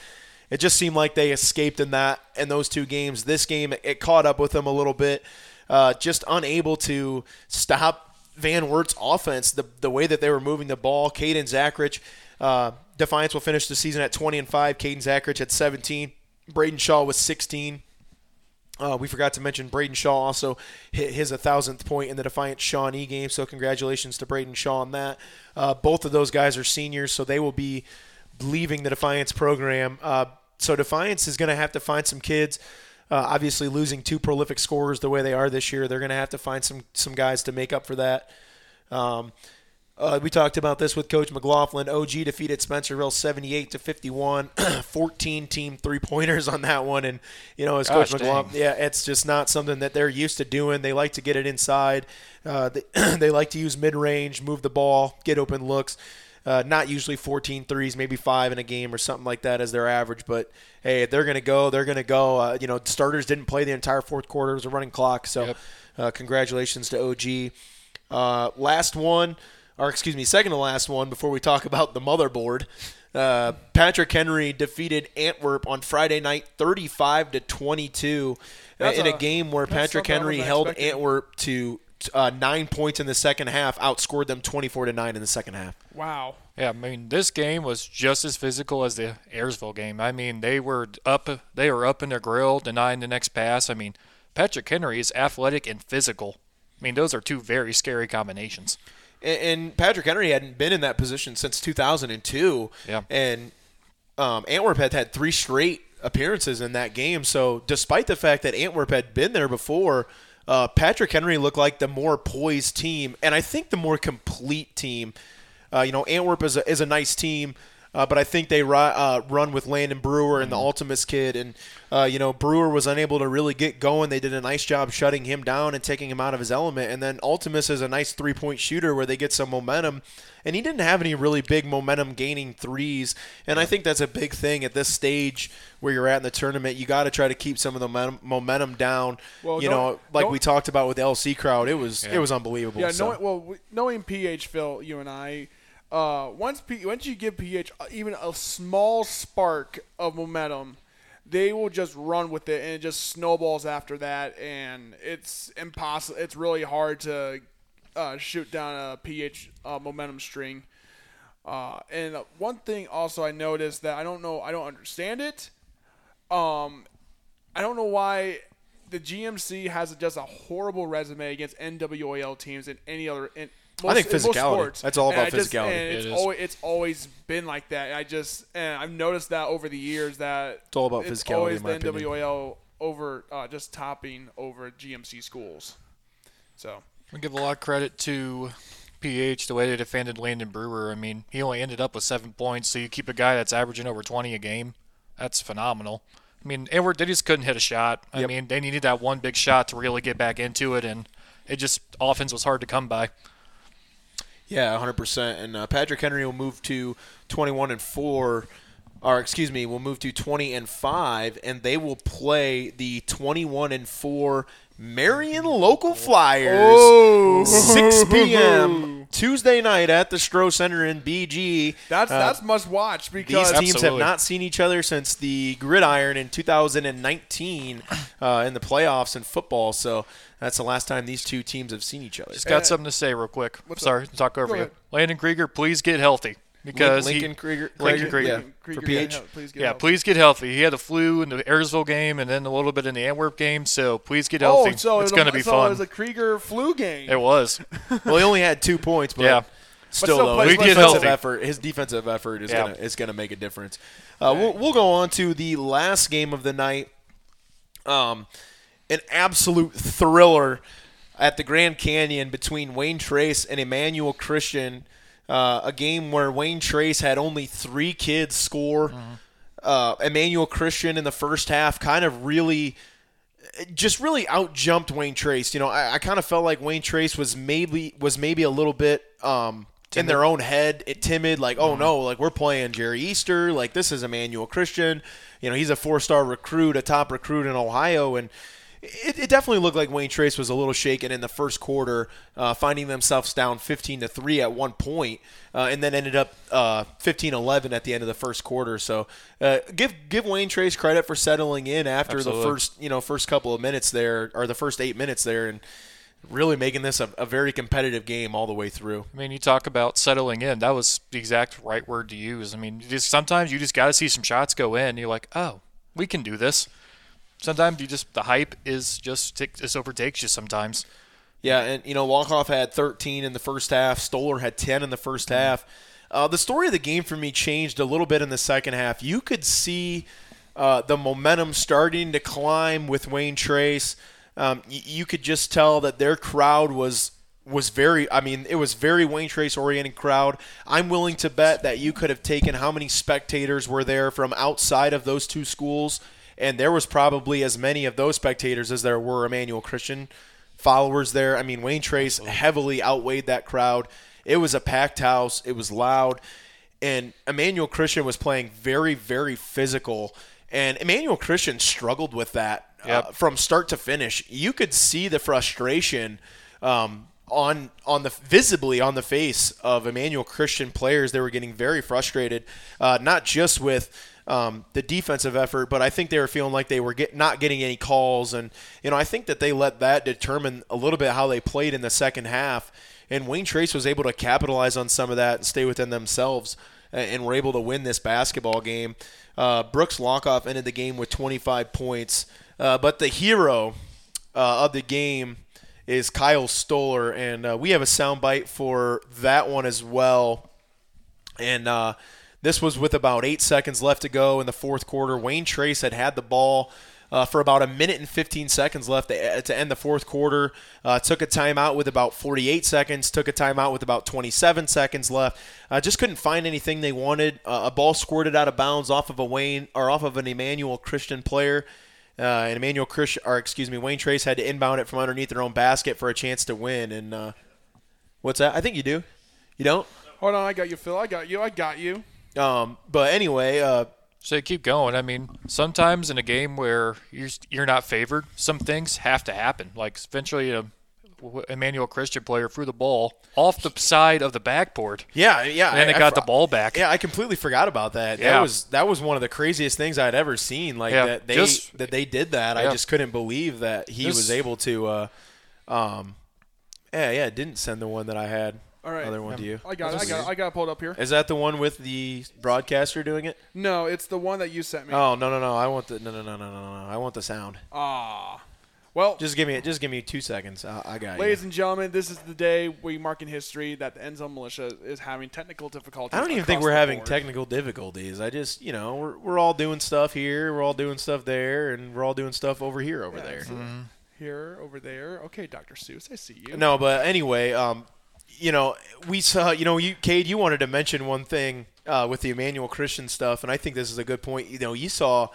Speaker 2: It just seemed like they escaped in that in those two games. This game, it caught up with them a little bit. Uh, just unable to stop Van Wert's offense, the the way that they were moving the ball. Caden Zachrich, uh, Defiance will finish the season at 20 and five. Caden Zachrich at 17. Braden Shaw was 16. Uh, we forgot to mention Braden Shaw also hit his 1,000th point in the Defiant Shawnee game, so congratulations to Braden Shaw on that. Uh, both of those guys are seniors, so they will be leaving the Defiance program. Uh, so Defiance is going to have to find some kids. Uh, obviously, losing two prolific scorers the way they are this year, they're going to have to find some some guys to make up for that. Um, uh, we talked about this with Coach McGlaughlin. OG defeated Spencerville 78 to 51, 14 team three pointers on that one, and you know as
Speaker 3: Gosh,
Speaker 2: Coach McGlaughlin, yeah, it's just not something that they're used to doing. They like to get it inside. Uh, they, they like to use mid range, move the ball, get open looks. Uh, not usually 14 threes, maybe five in a game or something like that as their average. But hey, if they're going to go, they're going to go. Uh, you know, starters didn't play the entire fourth quarter; it was a running clock. So,
Speaker 3: Yep.
Speaker 2: uh, congratulations to OG. Uh, last one, or excuse me, second to last one before we talk about the motherboard. Uh, Patrick Henry defeated Antwerp on Friday night, 35 to 22, uh, in a,
Speaker 1: a-
Speaker 2: game where Patrick Henry held. Antwerp to uh, nine points in the second half, outscored them 24 to nine in the second half.
Speaker 1: Wow.
Speaker 3: Yeah, I mean this game was just as physical as the Ayersville game. I mean they were up, they were up in their grill, denying the next pass. I mean Patrick Henry is athletic and physical. I mean those are two very scary combinations.
Speaker 2: and, and Patrick Henry hadn't been in that position since 2002.
Speaker 3: Yeah.
Speaker 2: And um, Antwerp had had three straight appearances in that game. So, despite the fact that Antwerp had been there before, uh, Patrick Henry looked like the more poised team, and I think the more complete team. Uh, you know, Antwerp is a, is a nice team. Uh, but I think they ri- uh, run with Landon Brewer and the Ultimus kid, and uh, you know Brewer was unable to really get going. They did a nice job shutting him down and taking him out of his element. And then Ultimus is a nice three point shooter where they get some momentum, and he didn't have any really big momentum gaining threes. And I think that's a big thing at this stage where you're at in the tournament. You got to try to keep some of the momentum, momentum down.
Speaker 1: Well,
Speaker 2: you know, like we talked about with the LC crowd, it was it was unbelievable.
Speaker 1: Yeah,
Speaker 2: so.
Speaker 1: knowing, well, knowing PH, Phil, you and I, uh, once P, once you give PH even a small spark of momentum, they will just run with it, and it just snowballs after that, and it's impossible. It's really hard to uh, shoot down a PH uh, momentum string. Uh, and uh, one thing also I noticed that I don't know, I don't understand it. Um, I don't know why the GMC has just a horrible resume against NWAL teams and any other. In,
Speaker 2: I think
Speaker 1: in most
Speaker 2: physicality.
Speaker 1: sports.
Speaker 2: That's all
Speaker 1: And
Speaker 2: about
Speaker 1: I just-
Speaker 2: physicality.
Speaker 1: and it's
Speaker 3: It is.
Speaker 1: always it's always been like that. I just and I've noticed that over the years that
Speaker 2: It's all about
Speaker 1: it's
Speaker 2: physicality,
Speaker 1: always
Speaker 2: in my
Speaker 1: the
Speaker 2: opinion.
Speaker 1: NWAL over uh, just topping over GMC schools. So
Speaker 3: We give a lot of credit to PH the way they defended Landon Brewer. I mean, he only ended up with seven points, so you keep a guy that's averaging over 20 a game. That's phenomenal. I mean, Edward, they just couldn't hit a shot. I
Speaker 2: Yep.
Speaker 3: mean, they needed that one big shot to really get back into it, and it just offense was hard to come by.
Speaker 2: Yeah, 100%. And uh, Patrick Henry will move to 21 and 4 or excuse me, will move to 20 and 5 and they will play the 21 and 4 Marion Local Flyers.
Speaker 1: Oh.
Speaker 2: 6 p.m. Tuesday night at the Stroh Center in BG.
Speaker 1: that's
Speaker 2: Uh,
Speaker 1: that's must watch because
Speaker 2: these
Speaker 1: because
Speaker 2: teams have not seen each other since the gridiron in 2019 uh, in the playoffs in football. So that's the last time these two teams have seen each other.
Speaker 3: Just got something to say real quick.
Speaker 1: what's
Speaker 3: Sorry to talk over
Speaker 1: Go
Speaker 3: you.
Speaker 1: ahead.
Speaker 3: Landon Krieger, please get healthy because he-
Speaker 2: Lincoln Krieger,
Speaker 3: Lincoln Krieger.
Speaker 2: yeah,
Speaker 1: Krieger,
Speaker 2: for PH.
Speaker 1: help, please get
Speaker 3: yeah,
Speaker 1: help.
Speaker 3: please get healthy. He had a flu in the Ayersville game and then a little bit in the Antwerp game, so please get healthy.
Speaker 1: Oh,
Speaker 3: healthy.
Speaker 1: so
Speaker 3: it's
Speaker 1: it was a-
Speaker 3: going to be
Speaker 1: so
Speaker 3: fun.
Speaker 1: It was a Krieger flu game.
Speaker 3: it was.
Speaker 2: Well, he only had two points, but
Speaker 3: Yeah.
Speaker 2: still,
Speaker 1: still
Speaker 2: though,
Speaker 1: plays
Speaker 2: his.
Speaker 3: We get
Speaker 2: defensive
Speaker 3: healthy.
Speaker 2: effort, his defensive effort is
Speaker 3: Yeah.
Speaker 2: gonna is gonna make a difference. Uh, we'll we'll go on to the last game of the night. Um, an absolute thriller at the Grand Canyon between Wayne Trace and Emmanuel Christian. Uh, a game where Wayne Trace had only three kids score. Uh, Emmanuel Christian in the first half kind of really just really out jumped Wayne Trace. You know, I, I kind of felt like Wayne Trace was maybe was maybe a little bit um, in their own head, it, timid. Like, oh no, like we're playing Jerry Easter. Like this is Emmanuel Christian. You know, he's a four star recruit, a top recruit in Ohio, and. It, it definitely looked like Wayne Trace was a little shaken in the first quarter, uh, finding themselves down 15 to three at one point, uh, and then ended up uh, 15-11 at the end of the first quarter. So, uh, give give Wayne Trace credit for settling in after
Speaker 3: Absolutely.
Speaker 2: the first you know first couple of minutes there or the first eight minutes there and really making this a, a very competitive game all the way through.
Speaker 3: I mean, you talk about settling in. That was the exact right word to use. I mean, just sometimes you just got to see some shots go in. You're like, oh, we can do this. Sometimes you just the hype is just just overtakes you sometimes.
Speaker 2: Yeah, and you know Walkoff had 13 in the first half. Stoller had 10 in the 1st half. Uh, the story of the game for me changed a little bit in the second half. You could see uh, the momentum starting to climb with Wayne Trace. Um, y- you could just tell that their crowd was was very. I mean, it was very Wayne Trace oriented crowd. I'm willing to bet that you could have taken how many spectators were there from outside of those two schools, and there was probably as many of those spectators as there were Emmanuel Christian followers there. I mean, Wayne Trace heavily outweighed that crowd. It was a packed house. It was loud, and Emmanuel Christian was playing very, very physical. And Emmanuel Christian struggled with that uh, from start to finish. You could see the frustration um, on on the visibly on the face of Emmanuel Christian players. They were getting very frustrated, uh, not just with um, the defensive effort, but I think they were feeling like they were get, not getting any calls, and you know I think that they let that determine a little bit how they played in the second half. And Wayne Trace was able to capitalize on some of that and stay within themselves, and were able to win this basketball game. Uh, Brooks Lockoff ended the game with 25 points, uh, but the hero uh, of the game is Kyle Stoller, and uh, we have a soundbite for that one as well. And uh, this was with about eight seconds left to go in the fourth quarter. Wayne Trace had had the ball uh, for about a minute and 15 seconds left to, to end the fourth quarter. Uh, took a timeout with about 48 seconds. Took a timeout with about 27 seconds left. Uh, just couldn't find anything they wanted. Uh, a ball squirted out of bounds off of a Wayne or off of an Emmanuel Christian player. Uh, and Emmanuel Christian, or excuse me, Wayne Trace had to inbound it from underneath their own basket for a chance to win. And uh, what's that? I think you do. You don't?
Speaker 1: Hold on, I got you, Phil. I got you. I got you.
Speaker 2: Um, but anyway, uh,
Speaker 3: So you keep going. I mean, sometimes in a game where you're you're not favored, some things have to happen. Like eventually, a Emmanuel Christian player threw the ball off the side of the backboard,
Speaker 2: yeah, yeah.
Speaker 3: and it got
Speaker 2: fr-
Speaker 3: the ball back.
Speaker 2: Yeah, I completely forgot about that. That
Speaker 3: Yeah.
Speaker 2: was that was one of the craziest things I'd ever seen. Like
Speaker 3: Yeah,
Speaker 2: that they
Speaker 3: just-
Speaker 2: that they did that. I just couldn't believe that he
Speaker 3: This-
Speaker 2: was able to. Uh, um, yeah, yeah. Didn't send the one that I had.
Speaker 1: All right.
Speaker 2: Other one to you.
Speaker 1: I got it. I got it. I got it pulled up here.
Speaker 2: Is that the one with the broadcaster doing it?
Speaker 1: No, it's the one that you sent me.
Speaker 2: Oh no no no! I want the no no no no no no! I want the sound.
Speaker 1: Ah. Well,
Speaker 2: Just give me just give me two seconds. I, I got you.
Speaker 1: ladies
Speaker 2: you.
Speaker 1: and gentlemen, this is the day we mark in history that the End Zone Militia is having technical difficulties.
Speaker 2: I don't even think we're having
Speaker 1: board.
Speaker 2: technical difficulties. I just you know we're we're all doing stuff here, we're all doing stuff there, and we're all doing stuff over here over
Speaker 1: Yeah,
Speaker 2: there.
Speaker 1: so Here, over there. Okay, Dr. Seuss, I see you.
Speaker 2: No, but anyway, um, you know, we saw, you know, you, Cade, you wanted to mention one thing uh, with the Emmanuel Christian stuff, and I think this is a good point. You know, you saw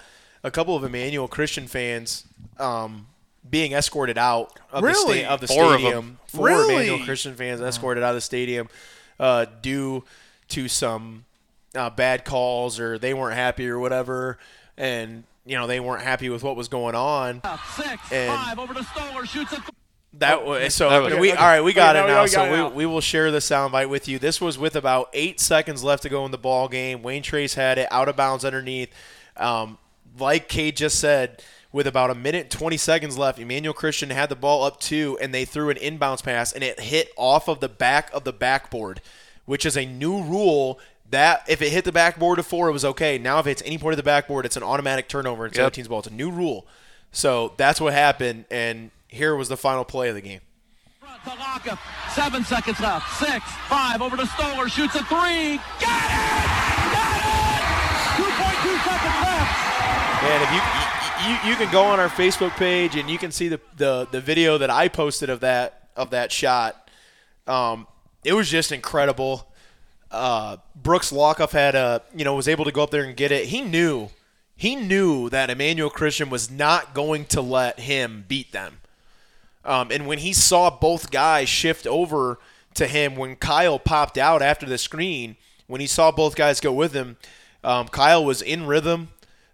Speaker 2: a couple of Emmanuel Christian fans um, being escorted out of
Speaker 1: Really?
Speaker 2: the, sta- of the
Speaker 3: Four of
Speaker 2: stadium.
Speaker 3: them.
Speaker 2: Four
Speaker 1: Really?
Speaker 2: Emmanuel Christian fans escorted out of the stadium uh, due to some uh, bad calls or they weren't happy or whatever, and you know they weren't happy with what was going on.
Speaker 7: Six,
Speaker 2: And-
Speaker 7: five, over to Stoller, shoots it.
Speaker 2: That was so.
Speaker 3: that was-
Speaker 2: we
Speaker 1: okay.
Speaker 2: all right. We got
Speaker 1: Okay,
Speaker 2: it
Speaker 1: now we
Speaker 2: so we,
Speaker 1: now.
Speaker 2: we will share the soundbite with you. This was with about eight seconds left to go in the ball game. Wayne Trace had it out of bounds underneath. Um, like Kate just said, with about a minute 20 seconds left, Emmanuel Christian had the ball up two, and they threw an inbounds pass, and it hit off of the back of the backboard, which is a new rule. That if it hit the backboard of four, it was okay. Now, if it's any part of the backboard, it's an automatic turnover
Speaker 3: Yep.
Speaker 2: 17's ball. It's a new rule. So that's what happened, and here was the final play of the game.
Speaker 7: Front to Seven seconds left. Six, five, over to Stoller, shoots a three. Got it! Got it! 2.2 seconds left.
Speaker 2: And if you, you you can go on our Facebook page and you can see the, the, the video that I posted of that of that shot. Um, it was just incredible. Uh, Brooks Lockoff had a you know was able to go up there and get it. He knew he knew that Emmanuel Christian was not going to let him beat them. Um, and when he saw both guys shift over to him, when Kyle popped out after the screen, when he saw both guys go with him, um, Kyle was in rhythm.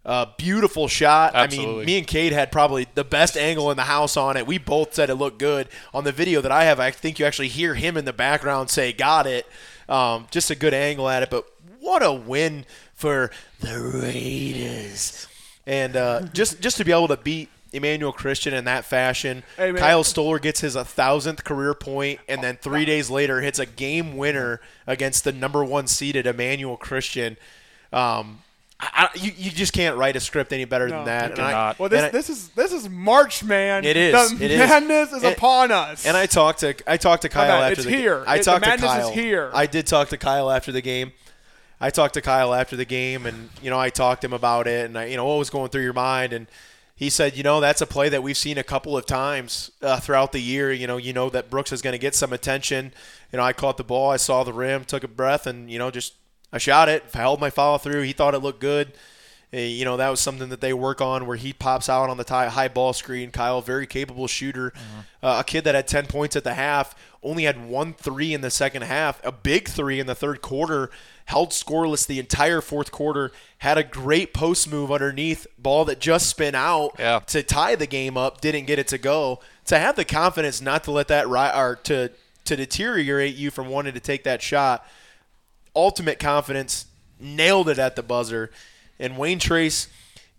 Speaker 2: Uh, beautiful shot. I mean, me and Kate had probably the best angle in the house on it. We both said it looked good. On the video that I have, I think you actually hear him in the background say, Got it. Um, just a good angle at it. But what a win for the Raiders. And uh, just, just to be able to beat Emmanuel Christian in that fashion.
Speaker 1: Hey.
Speaker 2: Kyle Stoller gets his a thousandth career point, and then three days later hits a game winner against the number one seeded Emmanuel Christian. Um, I, I, you, you just can't write a script any better
Speaker 1: No.
Speaker 2: than that.
Speaker 3: You
Speaker 2: And I-
Speaker 3: cannot.
Speaker 1: Well, this
Speaker 2: I-
Speaker 1: this is this is March, man.
Speaker 2: It is.
Speaker 1: The
Speaker 2: It is.
Speaker 1: madness is
Speaker 2: And-
Speaker 1: upon us.
Speaker 2: And I talked to I talked to Kyle
Speaker 1: bad.
Speaker 2: after
Speaker 1: It's
Speaker 2: the
Speaker 1: here.
Speaker 2: I
Speaker 1: It- the
Speaker 2: talked to
Speaker 1: madness is
Speaker 2: Kyle.
Speaker 1: here.
Speaker 2: I did talk to Kyle after the game. I talked to Kyle after the game, and you know I talked to him about it, and I, you know what was going through your mind, and he said, you know, that's a play that we've seen a couple of times uh, throughout the year. You know, you know that Brooks is going to get some attention. You know, I caught the ball, I saw the rim, took a breath, and you know just I shot it, held my follow through. He thought it looked good. Uh, You know, that was something that they work on where he pops out on the tie, high ball screen. Kyle, very capable shooter. Uh, a kid that had 10 points at the half, only had one three in the second half, a big three in the third quarter, held scoreless the entire fourth quarter, had a great post move underneath, ball that just spin out
Speaker 3: Yeah.
Speaker 2: to tie the game up, didn't get it to go. To have the confidence not to let that ri- or to to deteriorate you from wanting to take that shot ultimate confidence, nailed it at the buzzer. And Wayne Trace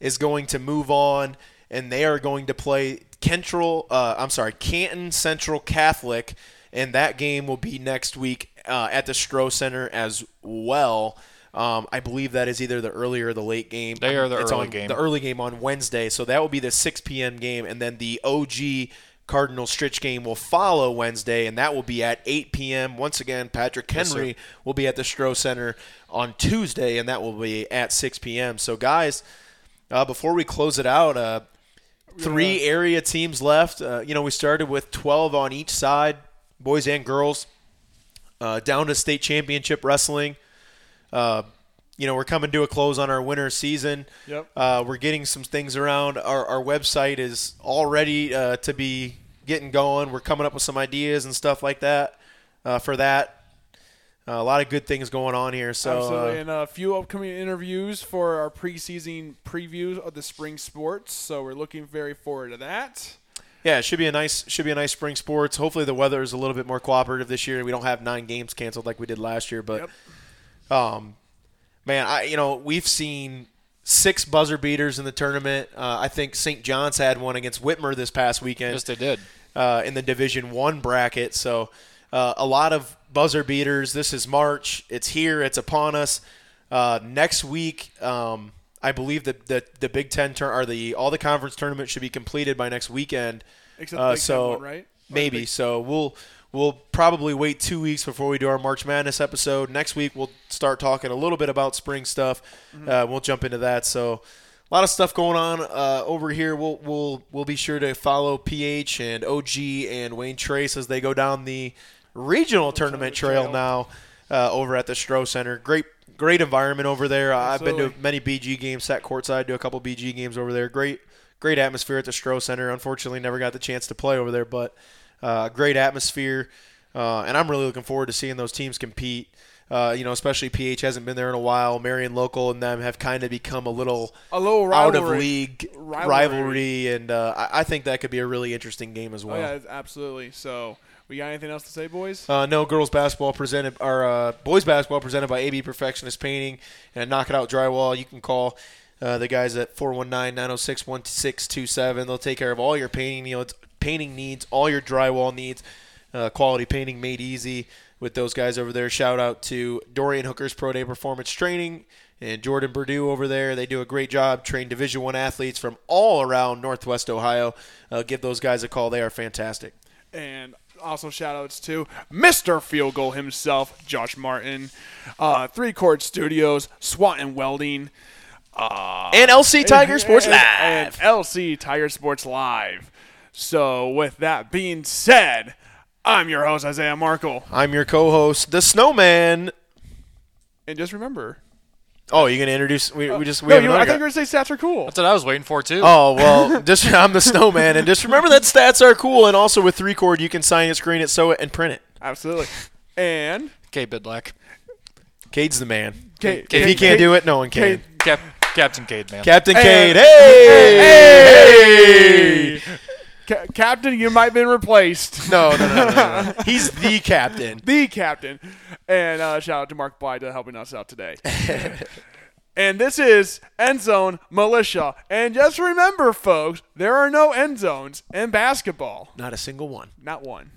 Speaker 2: is going to move on, and they are going to play Kentrell. Uh, I'm sorry, Canton Central Catholic, and that game will be next week uh, at the Stroh Center as well. Um, I believe that is either the early or the late game.
Speaker 3: They are the
Speaker 2: it's
Speaker 3: early
Speaker 2: on
Speaker 3: game.
Speaker 2: The early game on Wednesday, so that will be the 6 p.m. game, and then the OG Cardinal Stritch game will follow Wednesday, and that will be at 8 p.m. Once again, Patrick Henry will be at the Stroh Center on Tuesday, and that will be at 6 p.m. So, guys, uh, before we close it out, uh, three area teams left. Uh, you know, we started with 12 on each side, boys and girls, uh, down to state championship wrestling. You know, we're coming to a close on our winter season.
Speaker 1: Yep.
Speaker 2: Uh, we're getting some things around. Our, our website is all ready uh, to be getting going. We're coming up with some ideas and stuff like that uh, for that. Uh, a lot of good things going on here. So
Speaker 1: Absolutely,
Speaker 2: uh,
Speaker 1: and a few upcoming interviews for our preseason previews of the spring sports. So we're looking very forward to that.
Speaker 2: yeah, it should be a nice should be a nice spring sports. Hopefully the weather is a little bit more cooperative this year. We don't have nine games canceled like we did last year, but um, man, I you know we've seen six buzzer beaters in the tournament. Uh, I think St. John's had one against Whitmer this past weekend.
Speaker 3: Yes, they did.
Speaker 2: uh, in the Division One bracket. So uh, a lot of buzzer beaters. This is March. It's here. It's upon us. Uh, next week, um, I believe that the, the Big Ten tur- or the all the conference tournaments should be completed by next weekend.
Speaker 1: Except the
Speaker 2: Uh,
Speaker 1: Big Ten
Speaker 2: so
Speaker 1: one, right? Or
Speaker 2: maybe.
Speaker 1: Big-
Speaker 2: So we'll we'll probably wait two weeks before we do our March Madness episode. Next week we'll start talking a little bit about spring stuff.
Speaker 1: Mm-hmm.
Speaker 2: Uh, we'll jump into that. So a lot of stuff going on uh, over here. We'll we'll we'll be sure to follow PH and OG and Wayne Trace as they go down the regional tournament trail now uh, over at the Stroh Center. Great great environment over there. Uh, I've been to many BG games, sat courtside, do a couple BG games over there. Great great atmosphere at the Stroh Center. Unfortunately, never got the chance to play over there, but uh, great atmosphere. Uh, and I'm really looking forward to seeing those teams compete. Uh, you know, especially PH hasn't been there in a while. Marion Local and them have kind of become a little
Speaker 1: A little
Speaker 2: out of league
Speaker 1: Rivalry.
Speaker 2: rivalry, and uh, I, I think that could be a really interesting game as
Speaker 1: Oh
Speaker 2: well.
Speaker 1: yeah, absolutely. So we got anything else to say, boys?
Speaker 2: Uh, no girls basketball presented, or uh, boys basketball presented by AB Perfectionist Painting and Knock It Out Drywall. You can call uh, the guys at 419-906-1627. They'll take care of all your painting needs, painting needs, all your drywall needs. Uh, quality painting made easy with those guys over there. Shout out to Dorian Hooker's Pro Day Performance Training and Jordan Purdue over there. They do a great job. Train Division One athletes from all around Northwest Ohio. Uh, give those guys a call. They are fantastic.
Speaker 1: and also shout outs to Mr. Field Goal himself, Josh Martin, uh, Three Chord Studios, SWAT and Welding,
Speaker 2: And LC Tiger Sports
Speaker 1: and,
Speaker 2: Live.
Speaker 1: and LC Tiger Sports Live. So, with that being said, I'm your host, Isaiah Markle.
Speaker 2: I'm your co-host, the Snowman.
Speaker 1: And just remember,
Speaker 2: Oh, you're gonna introduce? We, we just we
Speaker 1: no, you, I
Speaker 2: another
Speaker 1: think you
Speaker 2: guy.
Speaker 1: were going to say stats are cool.
Speaker 3: That's what I was waiting for too.
Speaker 2: Oh well, just I'm the Snowman, and just remember that stats are cool. And also with three chord, you can sign it, screen it, sew it, and print it.
Speaker 1: Absolutely. And
Speaker 3: Kate Bidlack.
Speaker 2: Cade's the man.
Speaker 1: Kate,
Speaker 2: If he can't do it, no one can.
Speaker 1: Kate,
Speaker 3: Cap- Captain Cade, man.
Speaker 2: Captain
Speaker 1: Hey,
Speaker 2: Cade,
Speaker 1: hey,
Speaker 2: hey,
Speaker 1: hey! Ca- Captain, you might have been replaced.
Speaker 2: No, no, no, no, no, no. He's the captain.
Speaker 1: the captain. And uh, shout out to Mark Blythe helping us out today. And this is End Zone Militia. And just remember, folks, there are no end zones in basketball.
Speaker 2: Not a single one.
Speaker 1: Not one.